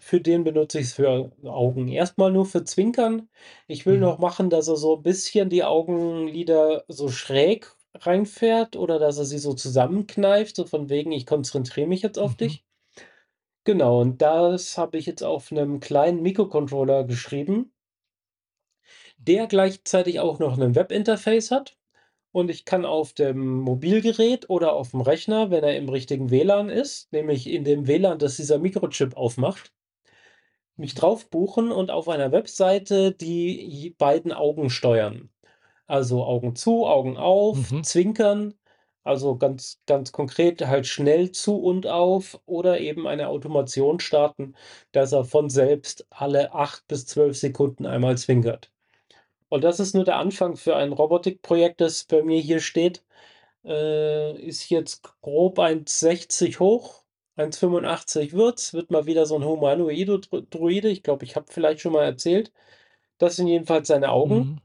für den benutze ich's für Augen. Erst mal nur für Zwinkern. Ich will Mhm. noch machen, dass er so bisschen die Augenlider so schräg reinfährt oder dass er sie so zusammenkneift, so von wegen: „Ich konzentriere mich jetzt auf Mhm. dich.“ Genau, und das habe ich jetzt auf 'nem kleinen Mikrocontroller geschrieben der gleichzeitig auch noch 'nen Webinterface hat und ich kann auf dem Mobilgerät oder aufm Rechner, wenn er im richtigen WLAN ist, nämlich in dem WLAN, das dieser Mikrochip aufmacht mich drauf buchen und auf einer Webseite die beiden Augen steuern. Also, Augen zu, Augen auf, Mhm. Zwinkern, also, ganz ganz konkret halt schnell zu und auf oder eben eine Automation starten, dass er von selbst alle 8 bis 12 Sekunden einmal zwinkert. Und das ist nur der Anfang für ein Robotikprojekt, das bei mir hier steht. Äh, ist jetzt grob 1,60 hoch, 1,85 wird's, wird mal wieder so 'n Humanoide Dro Droide. Ich glaube, ich habe vielleicht schon mal erzählt. Das sind jedenfalls seine Augen. Mhm.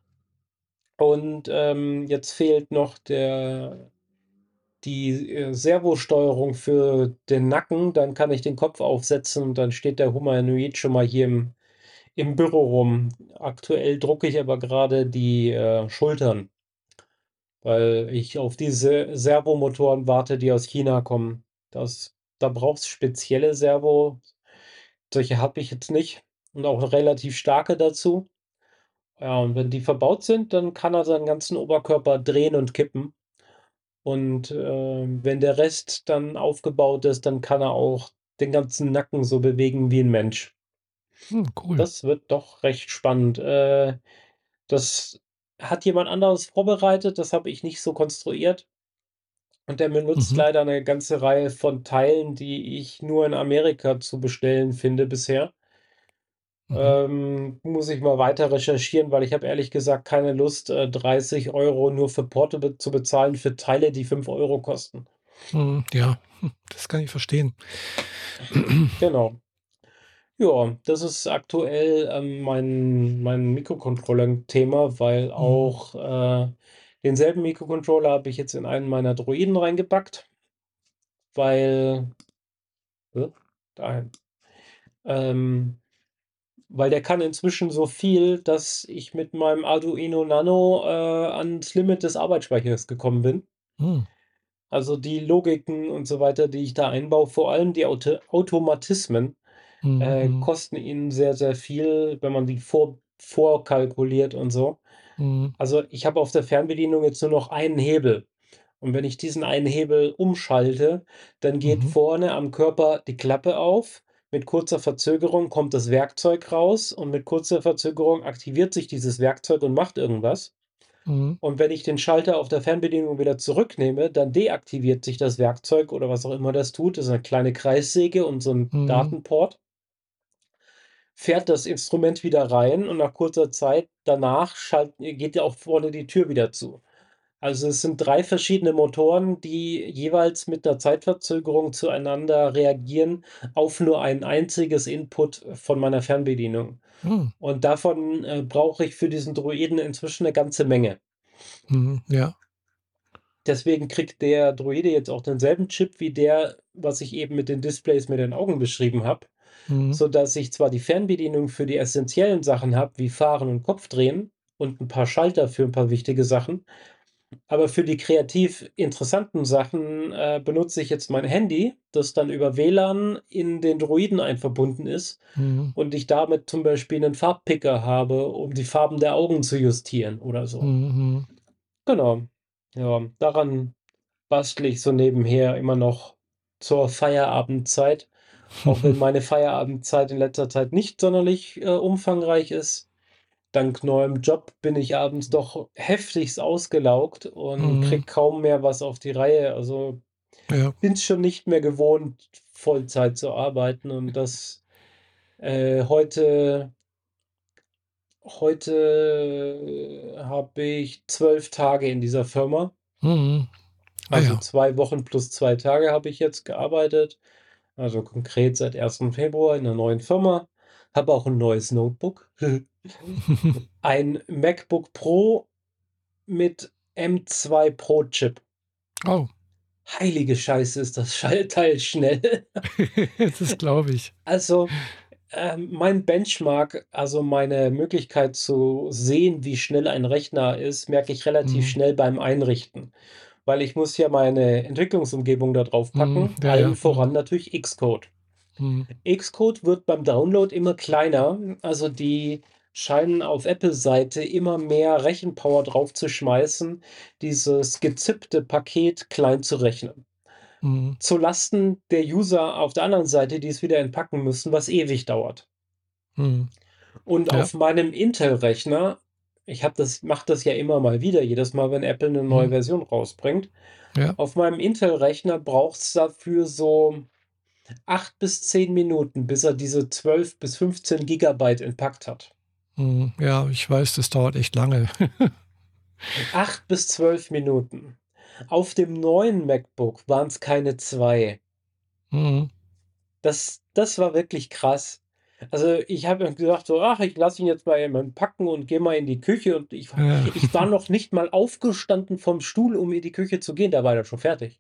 Und, ähm, jetzt fehlt noch der die, äh, Servosteuerung für den Nacken, dann kann ich den Kopf aufsetzen und dann steht der Humanoid schon mal hier im im Büro rum. Aktuell drucke ich aber grade die, äh, Schultern weil ich auf diese Servomotoren warte, die aus China kommen. Das da braucht's spezielle Servo solche habe ich jetzt nicht und auch relativ starke dazu. Ja, und wenn die verbaut sind, dann kann er seinen ganzen Oberkörper drehen und kippen. Und, ähm, wenn der Rest dann aufgebaut ist, dann kann er auch den ganzen Nacken so bewegen wie 'n Mensch. Hm, cool. Das wird doch recht spannend. Äh, das hat jemand anderes vorbereitet, das habe ich nicht so konstruiert. Und der benutzt Mhm. leider 'ne ganze Reihe von Teilen, die ich nur in Amerika zu bestellen finde bisher. Mhm. Ähm, muss ich mal weiter recherchieren, weil ich habe ehrlich gesagt keine Lust, äh, 30 € nur für Porto be zu bezahlen für Teile, die 5 € kosten. Mhm, ja, hm, das kann ich verstehen. Genau. Ja, das ist aktuell, ähm, mein mein Mikrocontroller-Thema, weil Mhm. auch, äh, denselben Mikrocontroller habe ich jetzt in einen meiner Droiden reingepackt weil hä? Dahin. Ähm, weil der kann inzwischen so viel, dass ich mit meinem Arduino Nano, äh, ans Limit des Arbeitsspeichers gekommen bin. Hm. Also, die Logiken und so weiter, die ich da einbaue, vor allem die Auto Automatismen, Mhm, äh, mhm. kosten ihn sehr, sehr viel, wenn man die vor vorkalkuliert und so. Mhm. Also, ich habe auf der Fernbedienung jetzt nur noch einen Hebel. Und wenn ich diesen einen Hebel umschalte, dann geht Mhm. vorne am Körper die Klappe auf. Mit kurzer Verzögerung kommt das Werkzeug raus und mit kurzer Verzögerung aktiviert sich dieses Werkzeug und macht irgendwas. Mhm. Und wenn ich den Schalter auf der Fernbedienung wieder zurücknehme, dann deaktiviert sich das Werkzeug oder was auch immer das tut. Das ist 'ne kleine Kreissäge und so 'n Mhm. Datenport fährt das Instrument wieder rein und nach kurzer Zeit danach schalt geht ja auch vorne die Tür wieder zu. Also, es sind 3 verschiedene Motoren, die jeweils mit 'ner Zeitverzögerung zueinander reagieren auf nur ein einziges Input von meiner Fernbedienung. Hm. Und davon, äh, brauche ich für diesen Droiden inzwischen 'ne ganze Menge. Mhm, ja. Deswegen kriegt der Droide jetzt auch denselben Chip wie der, was ich eben mit den Displays mit den Augen beschrieben habe, Mhm. sodass ich zwar die Fernbedienung für die essenziellen Sachen habe, wie Fahren und Kopfdrehen und 'n paar Schalter für 'n paar wichtige Sachen, aber für die kreativ interessanten Sachen, äh, benutze ich jetzt mein Handy, das dann über WLAN in den Droiden einverbunden ist Mhm. und ich damit zum Beispiel 'nen Farbpicker habe, um die Farben der Augen zu justieren oder so. Mhm. Genau. Ja, daran bastle ich so nebenher immer noch zur Feierabendzeit, auch wenn meine Feierabendzeit in letzter Zeit nicht sonderlich, äh, umfangreich ist. Dank neuem Job bin ich abends doch heftigst ausgelaugt und Mhm. kriege kaum mehr was auf die Reihe. Also, Ja. bin's schon nicht mehr gewohnt, Vollzeit zu arbeiten und das, äh, heute heute habe ich 12 Tage in dieser Firma. Mhm. Ah Also, ja. 2 Wochen plus 2 Tage habe ich jetzt gearbeitet. Also, konkret seit 1. Februar in 'ner neuen Firma. Habe auch 'n neues Notebook. Ein MacBook Pro mit M2 Pro Chip. Oh. Heilige Scheiße, ist das Teil schnell. Das glaube ich. Also, ähm, mein Benchmark, also meine Möglichkeit zu sehen, wie schnell ein Rechner ist, merke ich relativ Mhm. schnell beim Einrichten, weil ich muss ja meine Entwicklungsumgebung da drauf Mhm. packen, Ja, allen ja. voran Mhm. natürlich Xcode. Mhm. Xcode wird beim Download immer kleiner, also die scheinen auf Apple-Seite immer mehr Rechenpower draufzuschmeißen, dieses gezippte Paket klein zu rechnen. Mhm. Zu Lasten der User auf der anderen Seite, die es wieder entpacken müssen, was ewig dauert. Mhm. Und Ja. auf meinem Intel-Rechner, ich habe das mache das ja immer mal wieder, jedes Mal, wenn Apple 'ne neue Mhm. Version rausbringt. Ja. Auf meinem Intel-Rechner braucht's dafür so 8 bis 10 Minuten, bis er diese 12 bis 15 Gigabyte entpackt hat. Mhm. Ja, ich weiß, das dauert echt lange. 8 bis 12 Minuten. Auf dem neuen MacBook waren's keine 2. Mhm. Das das war wirklich krass. Also, ich habe gesagt so: „Ach, ich lasse ihn jetzt mal entpacken und gehe mal in die Küche.“ Und ich war Ja. ich war noch nicht mal aufgestanden vom Stuhl, um in die Küche zu gehen, da war der schon fertig.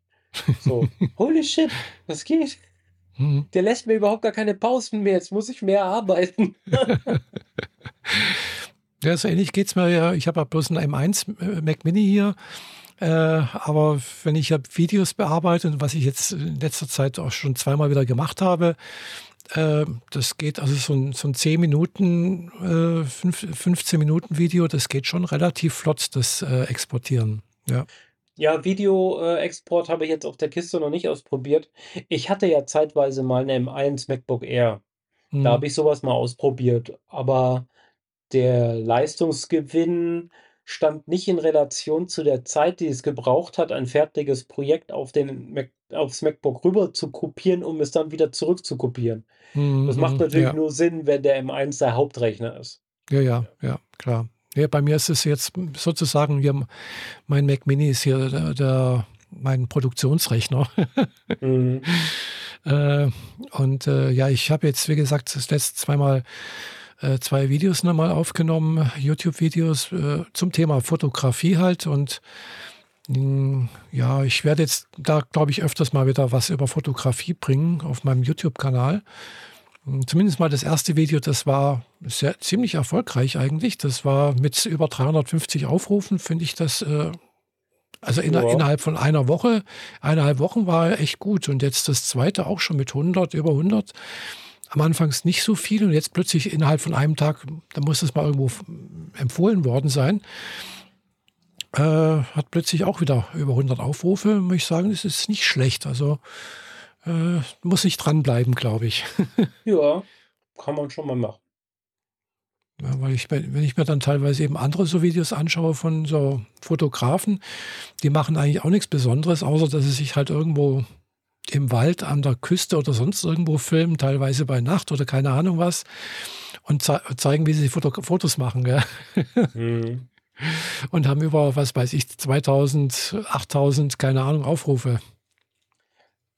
So: „Holy shit, was geht?“ Mhm. Der lässt mir überhaupt gar keine Pausen mehr. Jetzt muss ich mehr arbeiten. Ja, so ähnlich geht's mir ja. Ich habe ja bloß 'n M1, äh, Mac Mini hier, äh, aber wenn ich ja Videos bearbeite und was ich jetzt in letzter Zeit auch schon zweimal wieder gemacht habe, das geht also so 'n so 'n 10 Minuten, äh, fünf 15 Minuten Video, das geht schon relativ flott, das, äh, Exportieren. Ja. Ja, Video äh, Export habe ich jetzt auf der Kiste noch nicht ausprobiert. Ich hatte ja zeitweise mal 'n M1 MacBook Air. Da Mhm. habe ich so was mal ausprobiert, aber der Leistungsgewinn stand nicht in Relation zu der Zeit, die es gebraucht hat, ein fertiges Projekt auf den Mac aufs MacBook rüber zu kopieren, um es dann wieder zurück zu kopieren. Mhm, Das macht mhm, natürlich ja. nur Sinn, wenn der M1 der Hauptrechner ist. Ja, ja, Ja. klar. Ja, bei mir ist es jetzt sozusagen hier mein Mac Mini ist hier der der mein Produktionsrechner. Mhm. Äh, und, äh, ja, ich habe jetzt, wie gesagt, das letzt zweimal äh, 2 Videos noch mal aufgenommen, YouTube-Videos, äh, zum Thema Fotografie halt und, hm, ja, ich werde jetzt da, glaube ich, öfters mal wieder was über Fotografie bringen auf meinem YouTube-Kanal. Hm, zumindest mal das erste Video, das war sehr ziemlich erfolgreich eigentlich. Das war mit über 350 Aufrufen, finde ich das, äh also inner Ja. innerhalb von einer Woche 1,5 Wochen war echt gut und jetzt das zweite auch schon mit 100 über 100. Am Anfangs nicht so viel und jetzt plötzlich innerhalb von einem Tag, da muss es mal irgendwo empfohlen worden sein. Äh, hat plötzlich auch wieder über 100 Aufrufe, muss ich sagen, das ist nicht schlecht. Also, äh, muss ich dranbleiben, glaube ich. Ja, kann man schon mal machen. Ja, weil ich wenn ich mir dann teilweise eben andere so Videos anschaue von so Fotografen, die machen eigentlich auch nix Besonderes, außer dass sie sich halt irgendwo im Wald, an der Küste oder sonst irgendwo filmen, teilweise bei Nacht oder keine Ahnung was und zei zeigen, wie sie Foto Fotos machen, gell? Mhm. Und haben über, was weiß ich, 2.000, 8.000, keine Ahnung, Aufrufe.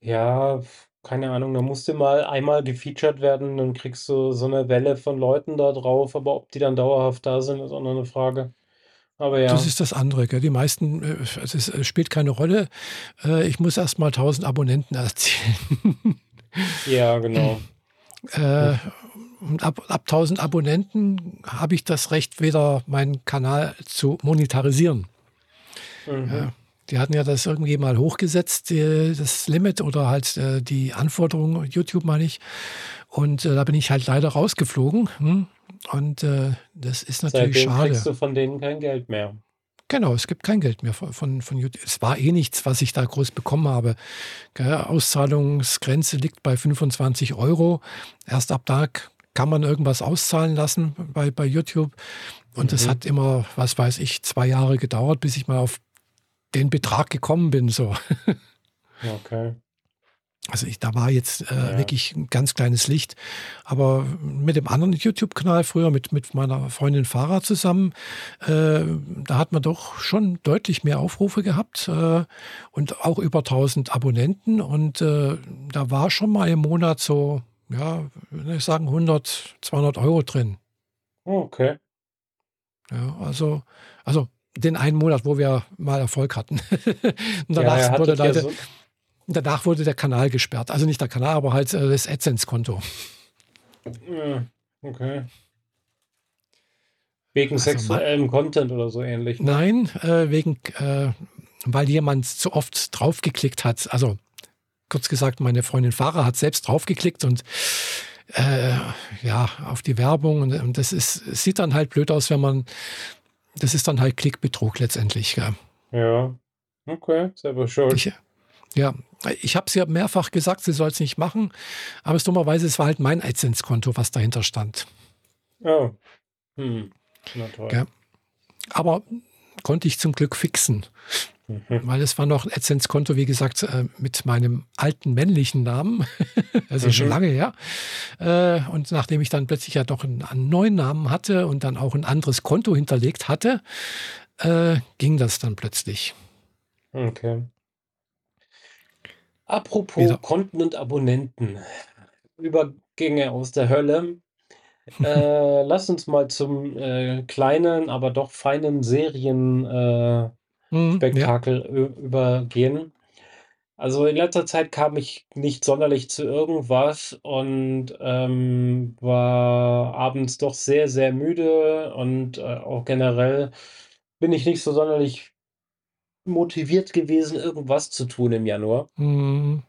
Ja, keine Ahnung, da musst du mal einmal gefeatured werden, dann kriegst du so 'ne Welle von Leuten da drauf, aber ob die dann dauerhaft da sind, ist auch noch 'ne Frage. Aber Das ja. ist das andere, gell? Die meisten, äh, es ist es spielt keine Rolle. Äh, ich muss erst mal 1.000 Abonnenten erzielen. Ja, genau. Äh, und ab ab 1.000 Abonnenten habe ich das Recht, wieder meinen Kanal zu monetarisieren. Mhm. Ja, die hatten ja das irgendwie mal hochgesetzt, äh, das Limit oder halt, äh, die Anforderungen, YouTube meine ich. Und, äh, da bin ich halt leider rausgeflogen, hm? Und, äh, das ist natürlich Seitdem kriegst schade. du von denen kein Geld mehr. Genau, es gibt kein Geld mehr von von von Yout es war eh nichts, was ich da groß bekommen habe? Auszahlungsgrenze liegt bei 25 €. Erst ab da kann man irgendwas auszahlen lassen bei bei YouTube. Und das Mhm. hat immer, was weiß ich, 2 Jahre gedauert, bis ich mal auf den Betrag gekommen bin, so. Okay. Also, ich da war jetzt, äh, Ja. wirklich 'n ganz kleines Licht. Aber mit dem anderen YouTube-Kanal früher, mit mit meiner Freundin Farah zusammen, äh, da hat man doch schon deutlich mehr Aufrufe gehabt, äh, und auch über 1.000 Abonnenten. Und, äh, da war schon mal im Monat so, ja, würde ich sagen, 100, 200 € drin. Oh, okay. Ja, also also den einen Monat, wo wir mal Erfolg hatten. und Ja, ihr danach wurde hattet ja leider, danach wurde der Kanal gesperrt. Also nicht der Kanal, aber halt äh, das AdSense-Konto. Ja, okay. Wegen Also sexuellem Content oder so ähnlich, ne? nein, äh, wegen, äh, weil jemand zu oft draufgeklickt hat. Also kurz gesagt, meine Freundin Farah hat selbst draufgeklickt und äh, ja, auf die Werbung. Und, und das ist, es sieht dann halt blöd aus, wenn man, das ist dann halt Klickbetrug letztendlich. Gell. Ja, okay, selber schuld. Ich, ja, ich habe es ja mehrfach gesagt, sie soll es nicht machen, aber es dummerweise, es war halt mein AdSense-Konto, was dahinter stand. Oh, hm, na toll. Gell. Aber konnte ich zum Glück fixen, Mhm. weil es war noch ein AdSense-Konto, wie gesagt, äh, mit meinem alten männlichen Namen, das ist schon Mhm. lange her. Äh, Und nachdem ich dann plötzlich ja doch einen, einen neuen Namen hatte und dann auch ein anderes Konto hinterlegt hatte, äh, ging das dann plötzlich. Okay. Apropos Wieder. Konten und Abonnenten. Übergänge aus der Hölle. Äh, lass uns mal zum äh, kleinen, aber doch feinen Serienspektakel äh, Mhm, ja. Übergehen. Also in letzter Zeit kam ich nicht sonderlich zu irgendwas und ähm, war abends doch sehr, sehr müde und äh, auch generell bin ich nicht so sonderlich motiviert gewesen, irgendwas zu tun im Januar. Mhm,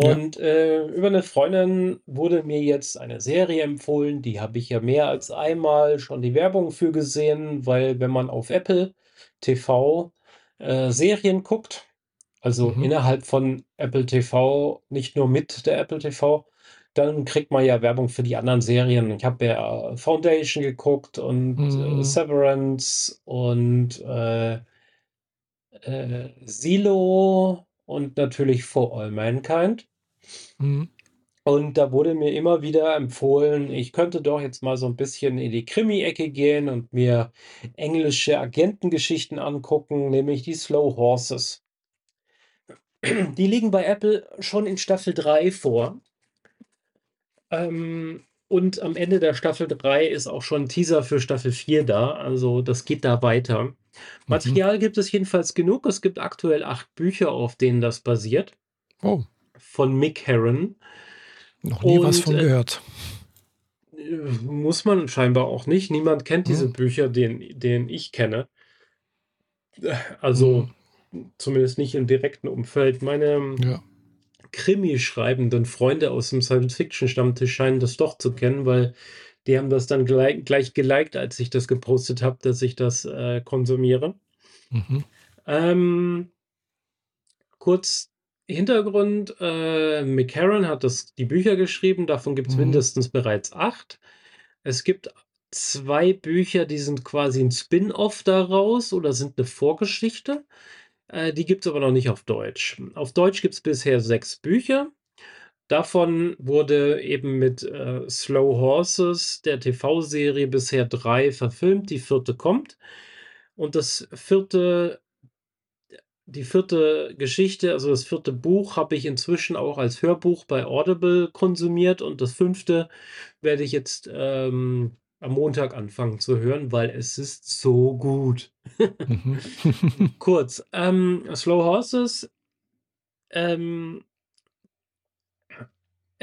ja. Und äh, über eine Freundin wurde mir jetzt eine Serie empfohlen, die habe ich ja mehr als einmal schon die Werbung für gesehen, weil wenn man auf Apple TV äh, Serien guckt, also Mhm. innerhalb von Apple TV, nicht nur mit der Apple TV, dann kriegt man ja Werbung für die anderen Serien. Ich habe ja Foundation geguckt und äh, Mhm. Severance und äh, äh, Silo und natürlich For All Mankind. Mhm. Und da wurde mir immer wieder empfohlen, ich könnte doch jetzt mal so ein bisschen in die Krimi-Ecke gehen und mir englische Agentengeschichten angucken, nämlich die Slow Horses. Die liegen bei Apple schon in Staffel 3 vor. Ähm, und am Ende der Staffel 3 ist auch schon ein Teaser für Staffel 4 da. Also das geht da weiter. Mhm. Material gibt es jedenfalls genug. Es gibt aktuell acht Bücher, auf denen das basiert, Oh, von Mick Herron. noch nie was Und von äh, gehört. äh, muss man scheinbar auch nicht. Niemand kennt diese Mhm. Bücher, den, den ich kenne. Also Mhm. zumindest nicht im direkten Umfeld. Meine Ja. Krimi-schreibenden Freunde aus dem Science-Fiction-Stammtisch scheinen das doch zu kennen, weil die haben das dann gleich, gleich geliked, als ich das gepostet habe, dass ich das äh, konsumiere. Mhm. Ähm, kurz Hintergrund: äh, McCarran hat das, die Bücher geschrieben, davon gibt es Mhm. mindestens bereits acht. Es gibt zwei Bücher, die sind quasi ein Spin-off daraus oder sind eine Vorgeschichte. Äh, die gibt es aber noch nicht auf Deutsch. Auf Deutsch gibt es bisher sechs Bücher. Davon wurde eben mit äh, Slow Horses, der TV-Serie, bisher drei verfilmt. Die vierte kommt. Und das vierte, die vierte Geschichte, also das vierte Buch, habe ich inzwischen auch als Hörbuch bei Audible konsumiert. Und das fünfte werde ich jetzt ähm, am Montag anfangen zu hören, weil es ist so gut. Mhm. Kurz, ähm, Slow Horses, ähm,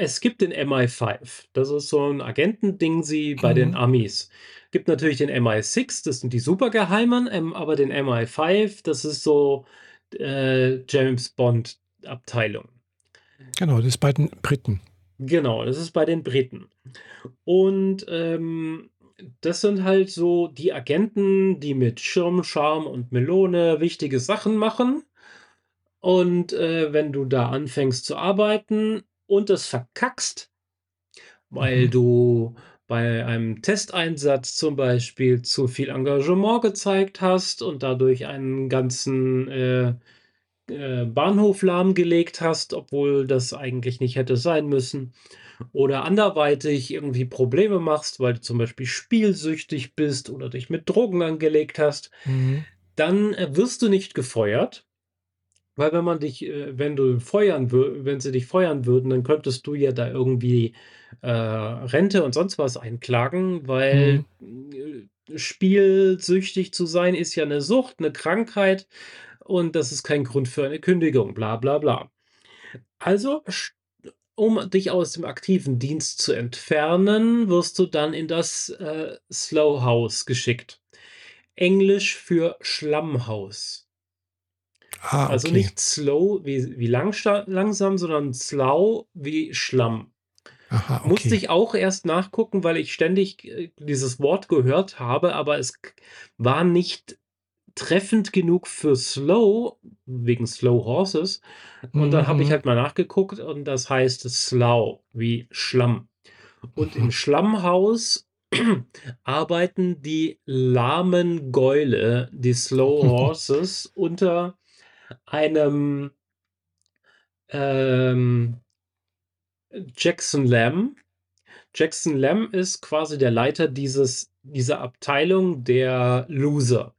es gibt den MI5. Das ist so ein Agentending sie bei den Mhm. Amis. Gibt natürlich den MI6, das sind die Supergeheimen, ähm, aber den MI5, das ist so äh, James Bond Abteilung. Genau, das ist bei den Briten. Genau, das ist bei den Briten. Und ähm, das sind halt so die Agenten, die mit Schirm, Charme und Melone wichtige Sachen machen. Und äh, wenn du da anfängst zu arbeiten und es verkackst, weil Mhm. du bei einem Testeinsatz zum Beispiel zu viel Engagement gezeigt hast und dadurch einen ganzen äh, äh, Bahnhof lahmgelegt hast, obwohl das eigentlich nicht hätte sein müssen, oder anderweitig irgendwie Probleme machst, weil du zum Beispiel spielsüchtig bist oder dich mit Drogen angelegt hast, Mhm. dann äh, wirst du nicht gefeuert. Weil wenn man dich, äh, wenn du feuern wür wenn sie dich feuern würden, dann könntest du ja da irgendwie äh, Rente und sonst was einklagen, weil Mhm. äh, spielsüchtig zu sein ist ja 'ne Sucht, 'ne Krankheit und das ist kein Grund für eine Kündigung, bla bla bla. Also, sch um dich aus dem aktiven Dienst zu entfernen, wirst du dann in das, äh, Slow House geschickt. Englisch für Schlammhaus. Ah, Also okay. nicht slow wie wie langsam, sondern slow wie Schlamm. Aha, Musste okay. ich auch erst nachgucken, weil ich ständig, äh, dieses Wort gehört habe, aber es war nicht treffend genug für slow, wegen Slow Horses. Und Mhm, dann habe ich mhm. halt mal nachgeguckt und das heißt Slough wie Schlamm. Und im Mhm. Schlammhaus arbeiten die lahmen Gäule, die Slow Horses, unter einem ähm Jackson Lamb. Jackson Lamb ist quasi der Leiter dieses dieser Abteilung der Loser.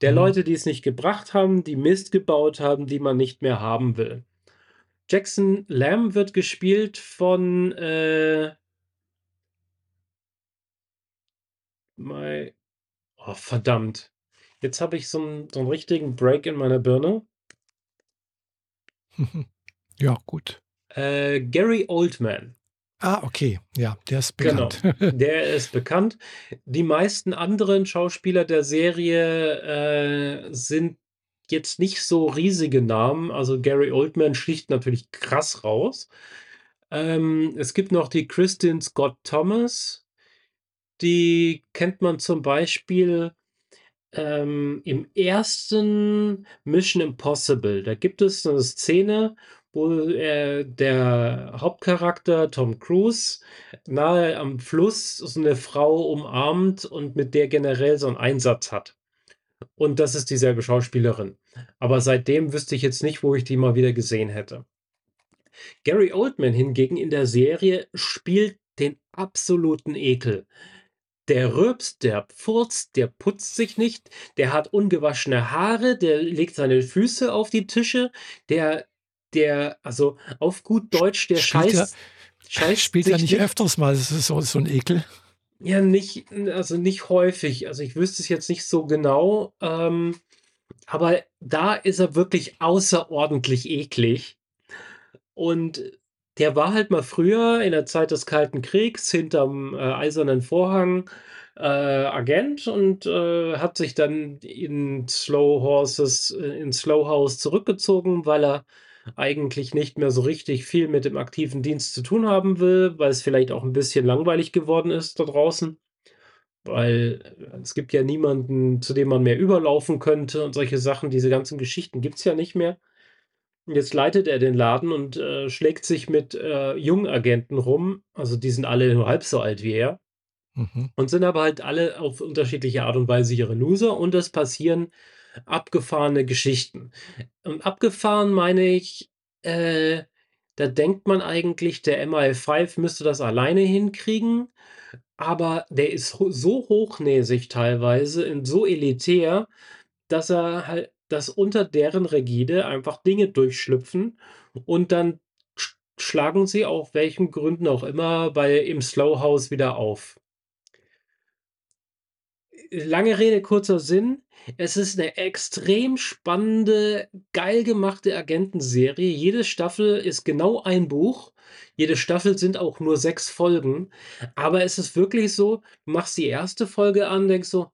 Der Mhm. Leute, die es nicht gebracht haben, die Mist gebaut haben, die man nicht mehr haben will. Jackson Lamb wird gespielt von, äh mei oh, verdammt. Jetzt habe ich so 'n so 'n richtigen Break in meiner Birne. Ja, gut. Äh, Gary Oldman. Ah, okay. Ja, der ist bekannt. Genau, der ist bekannt. Die meisten anderen Schauspieler der Serie, äh, sind jetzt nicht so riesige Namen. Also, Gary Oldman sticht natürlich krass raus. Ähm, es gibt noch die Kristin Scott Thomas. Die kennt man zum Beispiel, ähm, im 1. Mission Impossible. Da gibt es so 'ne Szene, wo, äh, der Hauptcharakter Tom Cruise nahe am Fluss so 'ne Frau umarmt und mit der generell so 'n Einsatz hat. Und das ist dieselbe Schauspielerin. Aber seitdem wüsste ich jetzt nicht, wo ich die mal wieder gesehen hätte. Gary Oldman hingegen in der Serie spielt den absoluten Ekel. Der rülpst, der furzt, der putzt sich nicht, der hat ungewaschene Haare, der legt seine Füße auf die Tische, der der also, auf gut Deutsch, der spielt er scheißt scheißt spielt er nicht nicht öfters mal s so so 'n Ekel? Ja, nicht also, nicht häufig. Also, ich wüsste es jetzt nicht so genau, ähm, aber da ist er wirklich außerordentlich eklig. Und der war halt mal früher in der Zeit des Kalten Kriegs hinterm, äh, Eisernen Vorhang, äh, Agent und, äh, hat sich dann in Slow Horses äh, in Slow House zurückgezogen, weil er eigentlich nicht mehr so richtig viel mit dem aktiven Dienst zu tun haben will, weil es vielleicht auch 'n bisschen langweilig geworden ist da draußen. Weil, äh, es gibt ja niemanden, zu dem man mehr überlaufen könnte und solche Sachen. Diese ganzen Geschichten gibt's ja nicht mehr. Jetzt leitet er den Laden und, äh, schlägt sich mit, äh, Jungagenten rum. Also, die sind alle nur halb so alt wie er. Mhm. Und sind aber halt alle auf unterschiedliche Art und Weise ihre Loser und es passieren abgefahrene Geschichten. Und abgefahren meine ich, äh, da denkt man eigentlich, der MI5 müsste das alleine hinkriegen, aber der ist ho so hochnäsig teilweise und so elitär, dass er halt dass unter deren Rigide einfach Dinge durchschlüpfen und dann sch schlagen sie auf welchen Gründen auch immer bei im Slow House wieder auf. Lange Rede, kurzer Sinn. Es ist 'ne extrem spannende, geil gemachte Agentenserie. Jede Staffel ist genau ein Buch. Jede Staffel sind auch nur 6 Folgen. Aber es ist wirklich so, du machst die 1. Folge an, denkst so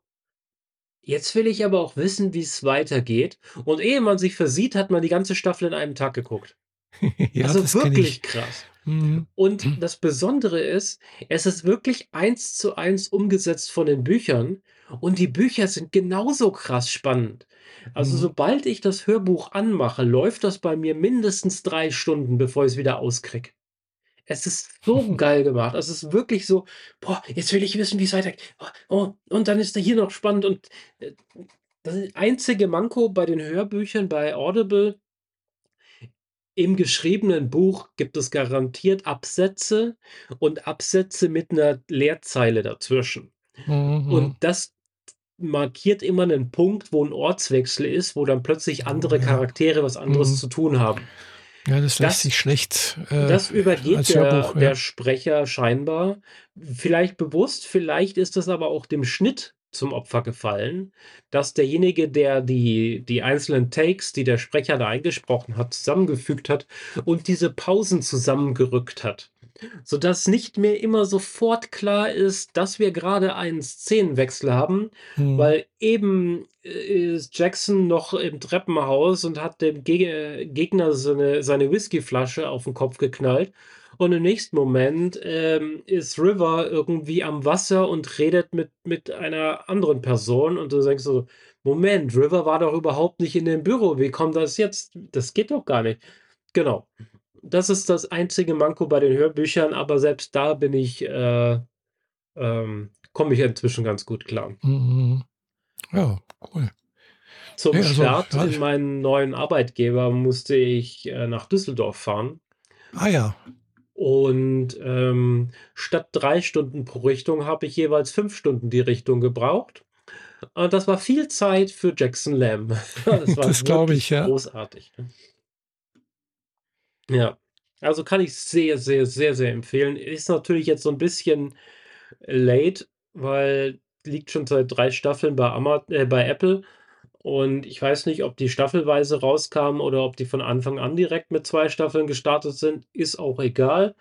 „Jetzt will ich aber auch wissen, wie's weitergeht.“ Und ehe man sich versieht, hat man die ganze Staffel in einem Tag geguckt. Ja, Also, ich. wirklich krass. Mhm. Und das Besondere ist, es ist wirklich 1 zu 1 umgesetzt von den Büchern und die Bücher sind genauso krass spannend. Also, Mhm. sobald ich das Hörbuch anmache, läuft das bei mir mindestens 3 Stunden, bevor ich's wieder auskriege. Es ist so geil gemacht. Es ist wirklich so: „Boah, jetzt will ich wissen, wie's weitergeht. Oh, und dann ist da hier noch spannend“ und, äh, das einzige Manko bei den Hörbüchern bei Audible im geschriebenen Buch gibt es garantiert Absätze und Absätze mit 'ner Leerzeile dazwischen. Mhm, Und das markiert immer 'nen Punkt, wo 'n Ortswechsel ist, wo dann plötzlich andere. Charaktere was anderes Mhm. zu tun haben. Ja, das lässt Das sich schlecht, äh, das übergeht der Hörbuch, der ja. Sprecher scheinbar. Vielleicht bewusst, vielleicht ist das aber auch dem Schnitt zum Opfer gefallen, dass derjenige, der die die einzelnen Takes, die der Sprecher da eingesprochen hat, zusammengefügt hat und diese Pausen zusammengerückt hat, sodass nicht mehr immer sofort klar ist, dass wir gerade einen Szenenwechsel haben, Mhm. weil eben äh, ist Jackson noch im Treppenhaus und hat dem Geg Gegner seine seine Whiskyflasche auf den Kopf geknallt und im nächsten Moment, ähm, ist River irgendwie am Wasser und redet mit mit einer anderen Person und du denkst so: „Moment, River war doch überhaupt nicht in dem Büro. Wie kommt das jetzt? Das geht doch gar nicht.“ Genau. Das ist das einzige Manko bei den Hörbüchern, aber selbst da bin ich, äh, ähm komme ich inzwischen ganz gut klar. Mhm. Ja, cool. Zum Ne, also, Start ja, in meinen neuen Arbeitgeber musste ich, äh, nach Düsseldorf fahren. Ah ja. Und, ähm, statt 3 Stunden pro Richtung habe ich jeweils 5 Stunden die Richtung gebraucht. Und das war viel Zeit für Jackson Lamb. Das war Das glaube ich, ja. großartig. Ja, also kann ich sehr, sehr, sehr, sehr empfehlen. Ist natürlich jetzt so 'n bisschen late, weil liegt schon seit 3 Staffeln bei Ama äh, bei Apple und ich weiß nicht, ob die staffelweise rauskamen oder ob die von Anfang an direkt mit 2 Staffeln gestartet sind, ist auch egal.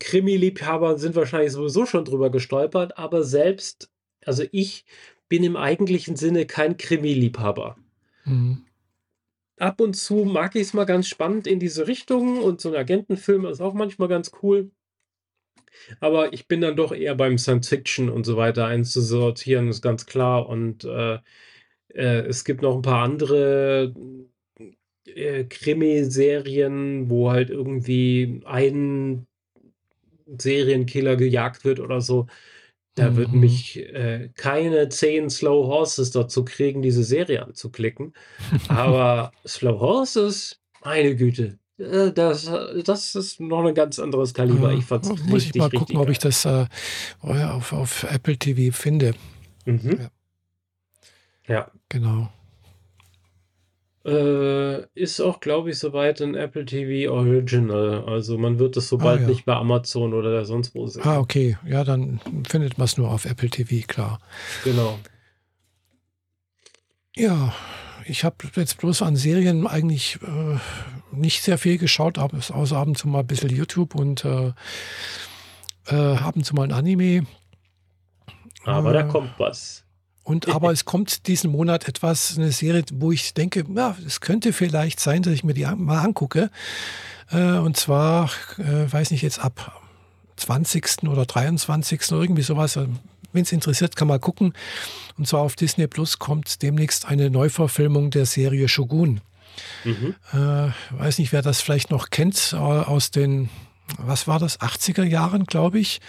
Krimi-Liebhaber sind wahrscheinlich sowieso schon drüber gestolpert, aber selbst also ich bin im eigentlichen Sinne kein Krimi-Liebhaber. Mhm. Ab und zu mag ich's mal ganz spannend in diese Richtung und so 'n Agentenfilm ist auch manchmal ganz cool. Aber ich bin dann doch eher beim Science Fiction und so weiter einzusortieren, ist ganz klar. Und, äh, äh, es gibt noch 'n paar andere, äh, Krimiserien, wo halt irgendwie ein Serienkiller gejagt wird oder so. Da würden Mhm. mich, äh, keine 10 Slow Horses dazu kriegen, diese Serie anzuklicken. Aber Slow Horses, meine Güte, äh, das äh, das ist noch 'n ganz anderes Kaliber. Äh, Ich fand's muss ich mal richtig, gucken, richtig ob ich geil. das, äh, äh, auf auf Apple TV finde. Mhm. Ja. Ja. Genau. Äh, ist auch, glaube ich, soweit 'n Apple TV Original. Also, man wird es so Ah bald ja. nicht bei Amazon oder sonst wo Ah, sehen. okay. Ja, dann findet man's nur auf Apple TV, klar. Genau. Ja, ich habe jetzt bloß an Serien eigentlich, äh, nicht sehr viel geschaut, aber es außer ab und zu mal bisschen YouTube und, äh äh, ab und zu mal 'n Anime. Aber da Äh, kommt was. Und aber es kommt diesen Monat etwas 'ne Serie, wo ich denke: „Ja, es könnte vielleicht sein, dass ich mir die mal angucke.“ Äh, und zwar, äh, weiß nicht, jetzt ab 20. oder 23. irgendwie so was. Ähm, wen's interessiert, kann man gucken. Und zwar auf Disney Plus kommt demnächst eine Neuverfilmung der Serie Shogun. Mhm. Äh, weiß nicht, wer das vielleicht noch kennt, aus den, was war das, 80er Jahren, glaube ich,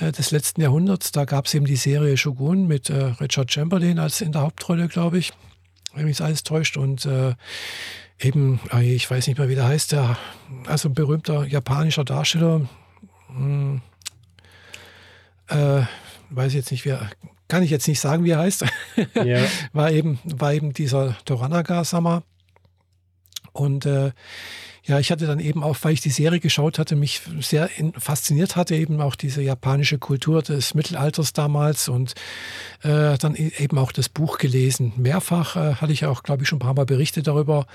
des letzten Jahrhunderts. Da gab's eben die Serie Shogun mit, äh, Richard Chamberlain als in der Hauptrolle, glaube ich, wenn mich alles täuscht. Und, äh, eben, ich weiß nicht mehr, wie der heißt, der also 'n berühmter japanischer Darsteller. Hm. Äh, weiß ich jetzt nicht, wie er kann ich jetzt nicht sagen, wie er heißt. Ja. War eben war eben dieser Toranaga-Sama. Und, äh, ja, ich hatte dann eben auch, weil ich die Serie geschaut hatte, mich sehr in fasziniert hatte eben auch diese japanische Kultur des Mittelalters damals und, äh, dann e eben auch das Buch gelesen. Mehrfach, äh, hatte ich auch, glaube ich, schon 'n paarmal berichtet darüber.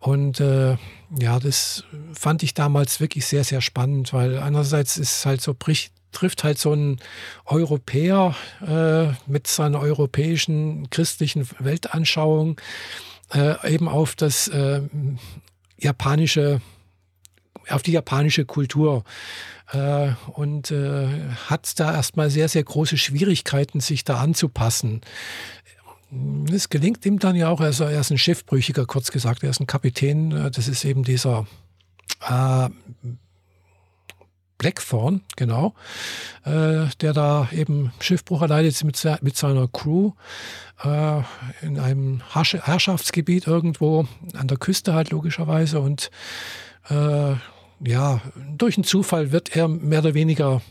Und, äh, ja, das fand ich damals wirklich sehr, sehr spannend, weil einerseits ist halt so bricht trifft halt so 'n Europäer, äh, mit seiner europäischen christlichen Weltanschauung, äh, eben auf das, ähm, japanische auf die japanische Kultur, äh, und, äh, hat da erst mal sehr, sehr große Schwierigkeiten, sich da anzupassen. Es gelingt ihm dann ja auch, also, er ist 'n Schiffbrüchiger, kurz gesagt. Er ist 'n Kapitän, äh, das ist eben dieser, äh, Blackthorn, genau, äh, der da eben Schiffbruch erleidet mit mit seiner Crew, äh, in einem Herrschaftsgebiet irgendwo an der Küste halt logischerweise. Und, äh, ja, durch 'n Zufall wird er mehr oder weniger,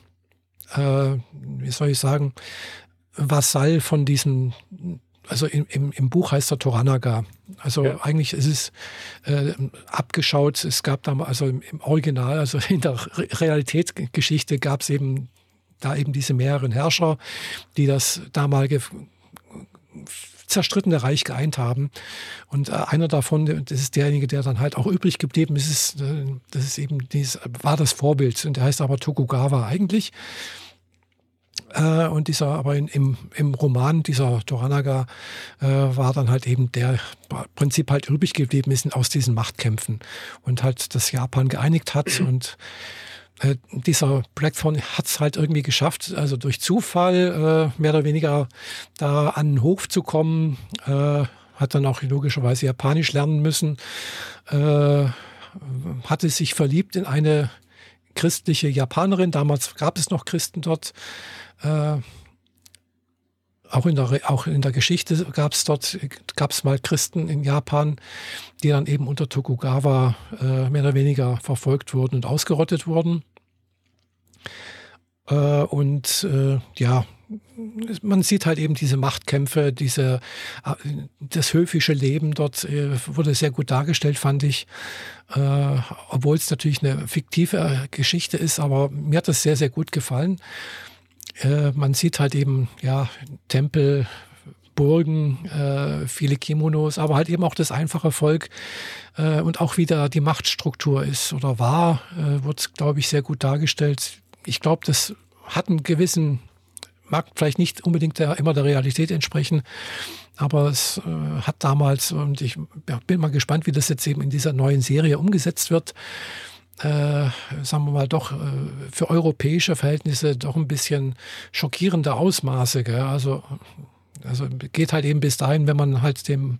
äh, wie soll ich sagen, Vasall von diesem also, im im im Buch heißt er Toranaga. Also, Ja. eigentlich ist es, äh, abgeschaut. Es gab da also, im im Original, also, in der Re Realitätsgeschichte gab's eben da eben diese mehreren Herrscher, die das damalige zerstrittene Reich geeint haben. Und äh, einer davon, das ist derjenige, der dann halt auch übrig geblieben ist, ist äh, das ist eben dieses, war das Vorbild. Und der heißt aber Tokugawa eigentlich. Äh, und dieser, aber in, im, im Roman, dieser Toranaga, äh, war dann halt eben der Prinzip halt übrig geblieben ist aus diesen Machtkämpfen und halt das Japan geeinigt hat und äh, dieser Blackthorn hat es halt irgendwie geschafft, also durch Zufall äh, mehr oder weniger da an den Hof zu kommen, äh, hat dann auch logischerweise Japanisch lernen müssen, äh, hatte sich verliebt in eine christliche Japanerin, damals gab es noch Christen dort, äh, auch in der, auch in der Geschichte gab es dort, gab mal Christen in Japan, die dann eben unter Tokugawa äh, mehr oder weniger verfolgt wurden und ausgerottet wurden. Äh, und äh, ja, man sieht halt eben diese Machtkämpfe, diese, äh, das höfische Leben dort äh, wurde sehr gut dargestellt, fand ich. Obwohl es natürlich eine fiktive Geschichte ist, aber mir hat das sehr, sehr gut gefallen. Äh, man sieht halt eben, ja, Tempel, Burgen, äh, viele Kimonos, aber halt eben auch das einfache Volk äh, und auch wieder die Machtstruktur ist oder war, äh, wird, glaube ich, sehr gut dargestellt. Ich glaube, das hat einen gewissen, mag vielleicht nicht unbedingt der, immer der Realität entsprechen, aber es äh, hat damals, und ich ja, bin mal gespannt, wie das jetzt eben in dieser neuen Serie umgesetzt wird, äh, sagen wir mal, doch äh, für europäische Verhältnisse doch ein bisschen schockierende Ausmaße. Gell? Also, also geht halt eben bis dahin, wenn man halt dem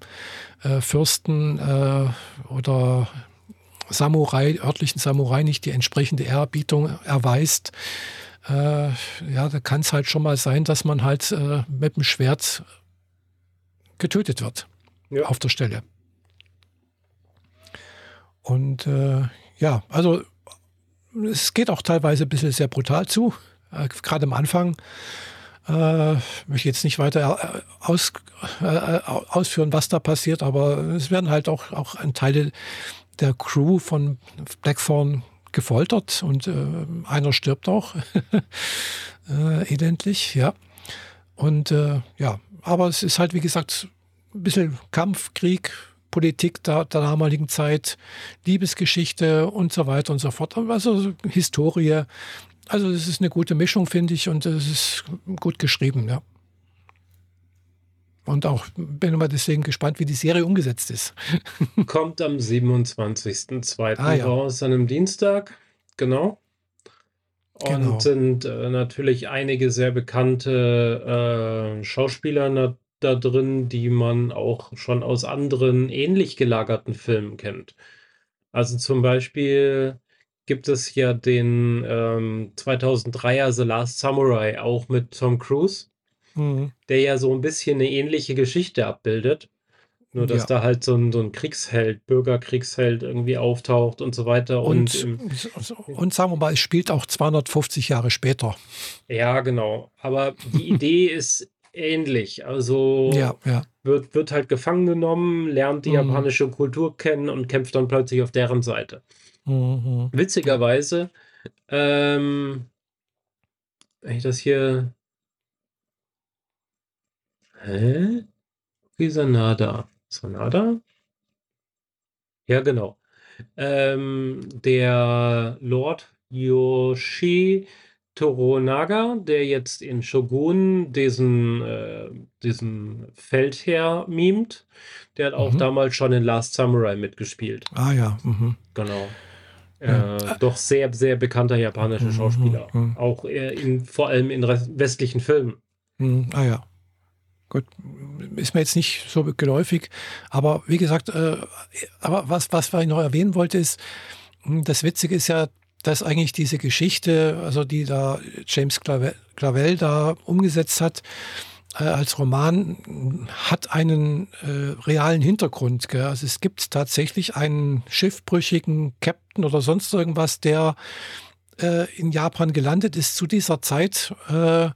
äh, Fürsten äh, oder Samurai, örtlichen Samurai nicht die entsprechende Ehrerbietung erweist, äh, ja, da kann es halt schon mal sein, dass man halt äh, mit dem Schwert getötet wird ja. auf der Stelle. Und äh, ja, also es geht auch teilweise ein bisschen sehr brutal zu, äh, gerade am Anfang. Äh, möchte jetzt nicht weiter äh, aus, äh, ausführen, was da passiert, aber es werden halt auch, auch Teile der Crew von Blackthorn gefoltert und äh, einer stirbt auch äh, elendlich, ja. Und äh, ja, aber es ist halt, wie gesagt, ein bisschen Kampf, Krieg, Politik der, der damaligen Zeit, Liebesgeschichte und so weiter und so fort. Also Historie. Also es ist eine gute Mischung, finde ich, und es ist gut geschrieben, ja. Und auch bin immer deswegen gespannt, wie die Serie umgesetzt ist. Kommt am 27.02. Ah, ja. raus, an einem Dienstag, genau. Und genau. sind äh, natürlich einige sehr bekannte äh, Schauspieler da drin, die man auch schon aus anderen ähnlich gelagerten Filmen kennt. Also zum Beispiel gibt es ja den ähm, 2003er The Last Samurai auch mit Tom Cruise, mhm. der ja so ein bisschen eine ähnliche Geschichte abbildet. Nur, dass ja. da halt so ein, so ein Kriegsheld, Bürgerkriegsheld irgendwie auftaucht und so weiter. Und, und, und, sagen wir mal, es spielt auch 250 Jahre später. Ja, genau. Aber die Idee ist ähnlich. Also ja, ja. Wird, wird halt gefangen genommen, lernt die mhm. japanische Kultur kennen und kämpft dann plötzlich auf deren Seite. Mhm. Witzigerweise, ähm, wenn ich das hier. Hä? Wie Sanada? Sanada? Ja, genau. Ähm, der Lord Yoshi Toronaga, der jetzt in Shogun diesen, äh, diesen Feldherr mimt, der hat auch mhm. damals schon in Last Samurai mitgespielt. Ah ja. Mhm. Genau. Ja. Äh, doch sehr, sehr bekannter japanischer mhm. Schauspieler. Mhm. Auch in, vor allem in westlichen Filmen. Mhm. Ah ja. Gut, ist mir jetzt nicht so geläufig, aber wie gesagt, äh, aber was, was ich noch erwähnen wollte, ist, hm, das Witzige ist ja, dass eigentlich diese Geschichte, also die da James Clavel, da umgesetzt hat, äh, als Roman, hat einen äh, realen Hintergrund. Gell? Also es gibt tatsächlich einen schiffbrüchigen Captain oder sonst irgendwas, der äh, in Japan gelandet ist zu dieser Zeit äh,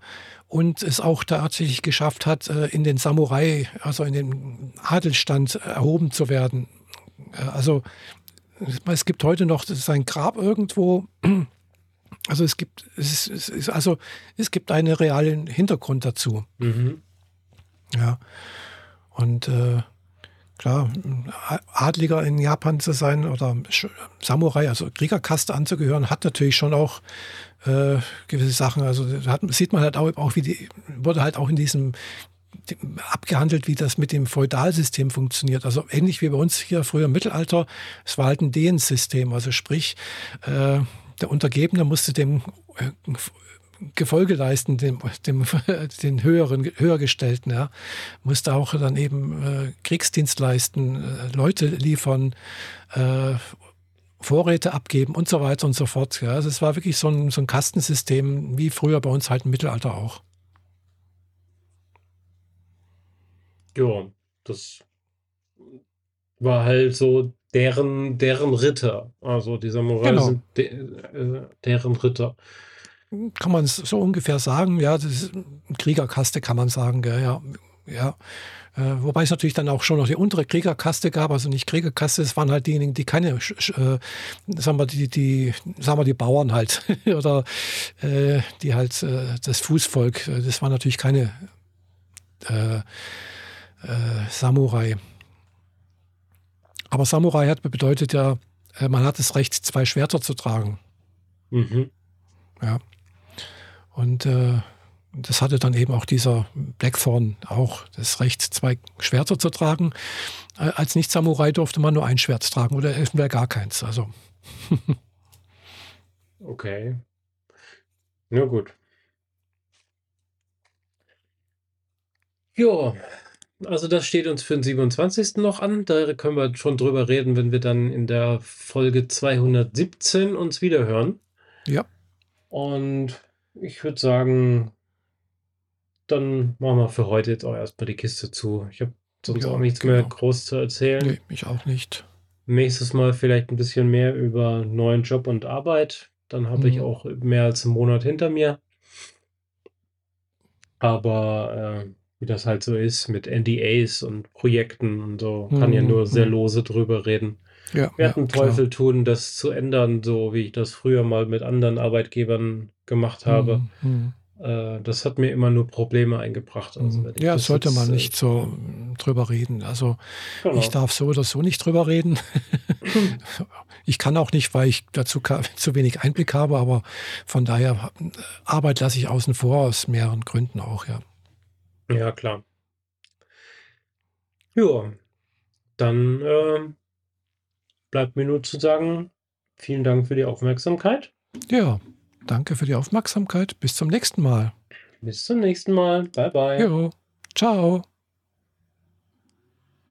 und es auch tatsächlich geschafft hat, äh, in den Samurai, also in den Adelstand erhoben zu werden. Äh, also es gibt heute noch sein Grab irgendwo Also es gibt, es ist, es ist, also es gibt einen realen Hintergrund dazu. Mhm. Ja. Und äh, klar, Adliger in Japan zu sein oder Samurai, also Kriegerkaste anzugehören, hat natürlich schon auch äh, gewisse Sachen. Also hat, sieht man halt auch, auch, wie die, wurde halt auch in diesem abgehandelt, wie das mit dem Feudalsystem funktioniert. Also ähnlich wie bei uns hier früher im Mittelalter, es war halt ein Dehensystem. Also sprich, äh, der Untergebene musste dem äh, Gefolge leisten, dem, dem den höheren, höhergestellten, ja, musste auch dann eben äh, Kriegsdienst leisten, äh, Leute liefern, äh, Vorräte abgeben und so weiter und so fort. Ja. Also es war wirklich so ein, so ein Kastensystem, wie früher bei uns halt im Mittelalter auch. Ja, das war halt so deren, deren Ritter. Also die Samurai Genau. sind de, äh, deren Ritter. Kann man es so ungefähr sagen, ja, das ist eine Kriegerkaste, kann man sagen, gell, ja. ja. Äh, wobei es natürlich dann auch schon noch die untere Kriegerkaste gab, also nicht Kriegerkaste, es waren halt diejenigen, die keine, äh, sagen wir, die, die, sagen wir, die Bauern halt, oder äh, die halt äh, das Fußvolk, äh, das waren natürlich keine äh, Samurai. Aber Samurai hat bedeutet ja, äh, man hat das Recht, zwei Schwerter zu tragen. Mhm. Ja. Und äh, das hatte dann eben auch dieser Blackthorn auch das Recht, zwei Schwerter zu tragen. Äh, als Nicht-Samurai durfte man nur ein Schwert tragen oder wäre gar keins. Also Okay. Na gut. Ja, also das steht uns für den 27. noch an. Da können wir schon drüber reden, wenn wir dann in der Folge 217 uns wiederhören. ja, Und ich würde sagen, dann machen wir für heute jetzt auch erstmal die Kiste zu. Ich habe sonst Ja, auch nichts mehr genau. groß zu erzählen. nee, ich auch nicht. Nächstes Mal vielleicht ein bisschen mehr über neuen Job und Arbeit. Dann habe ich Mhm. auch mehr als einen Monat hinter mir. Aber äh, wie das halt so ist mit NDAs und Projekten und so, kann ja Mhm, nur sehr mhm. lose drüber reden. Ja, Wir ja. Teufel tun, das zu ändern, so wie ich das früher mal mit anderen Arbeitgebern gemacht habe. Mhm, Äh, das hat mir immer nur Probleme eingebracht. Also mhm. Ja, das sollte man äh, nicht so mm, drüber reden. Also genau. ich darf so oder so nicht drüber reden. Ich kann auch nicht, weil ich dazu ka- zu wenig Einblick habe, aber von daher äh, Arbeit lasse ich außen vor aus mehreren Gründen auch, ja. Ja, klar. Ja, dann ähm, bleibt mir nur zu sagen, vielen Dank für die Aufmerksamkeit. Ja, danke für die Aufmerksamkeit. Bis zum nächsten Mal. Bis zum nächsten Mal. Bye, bye. Jo, ciao.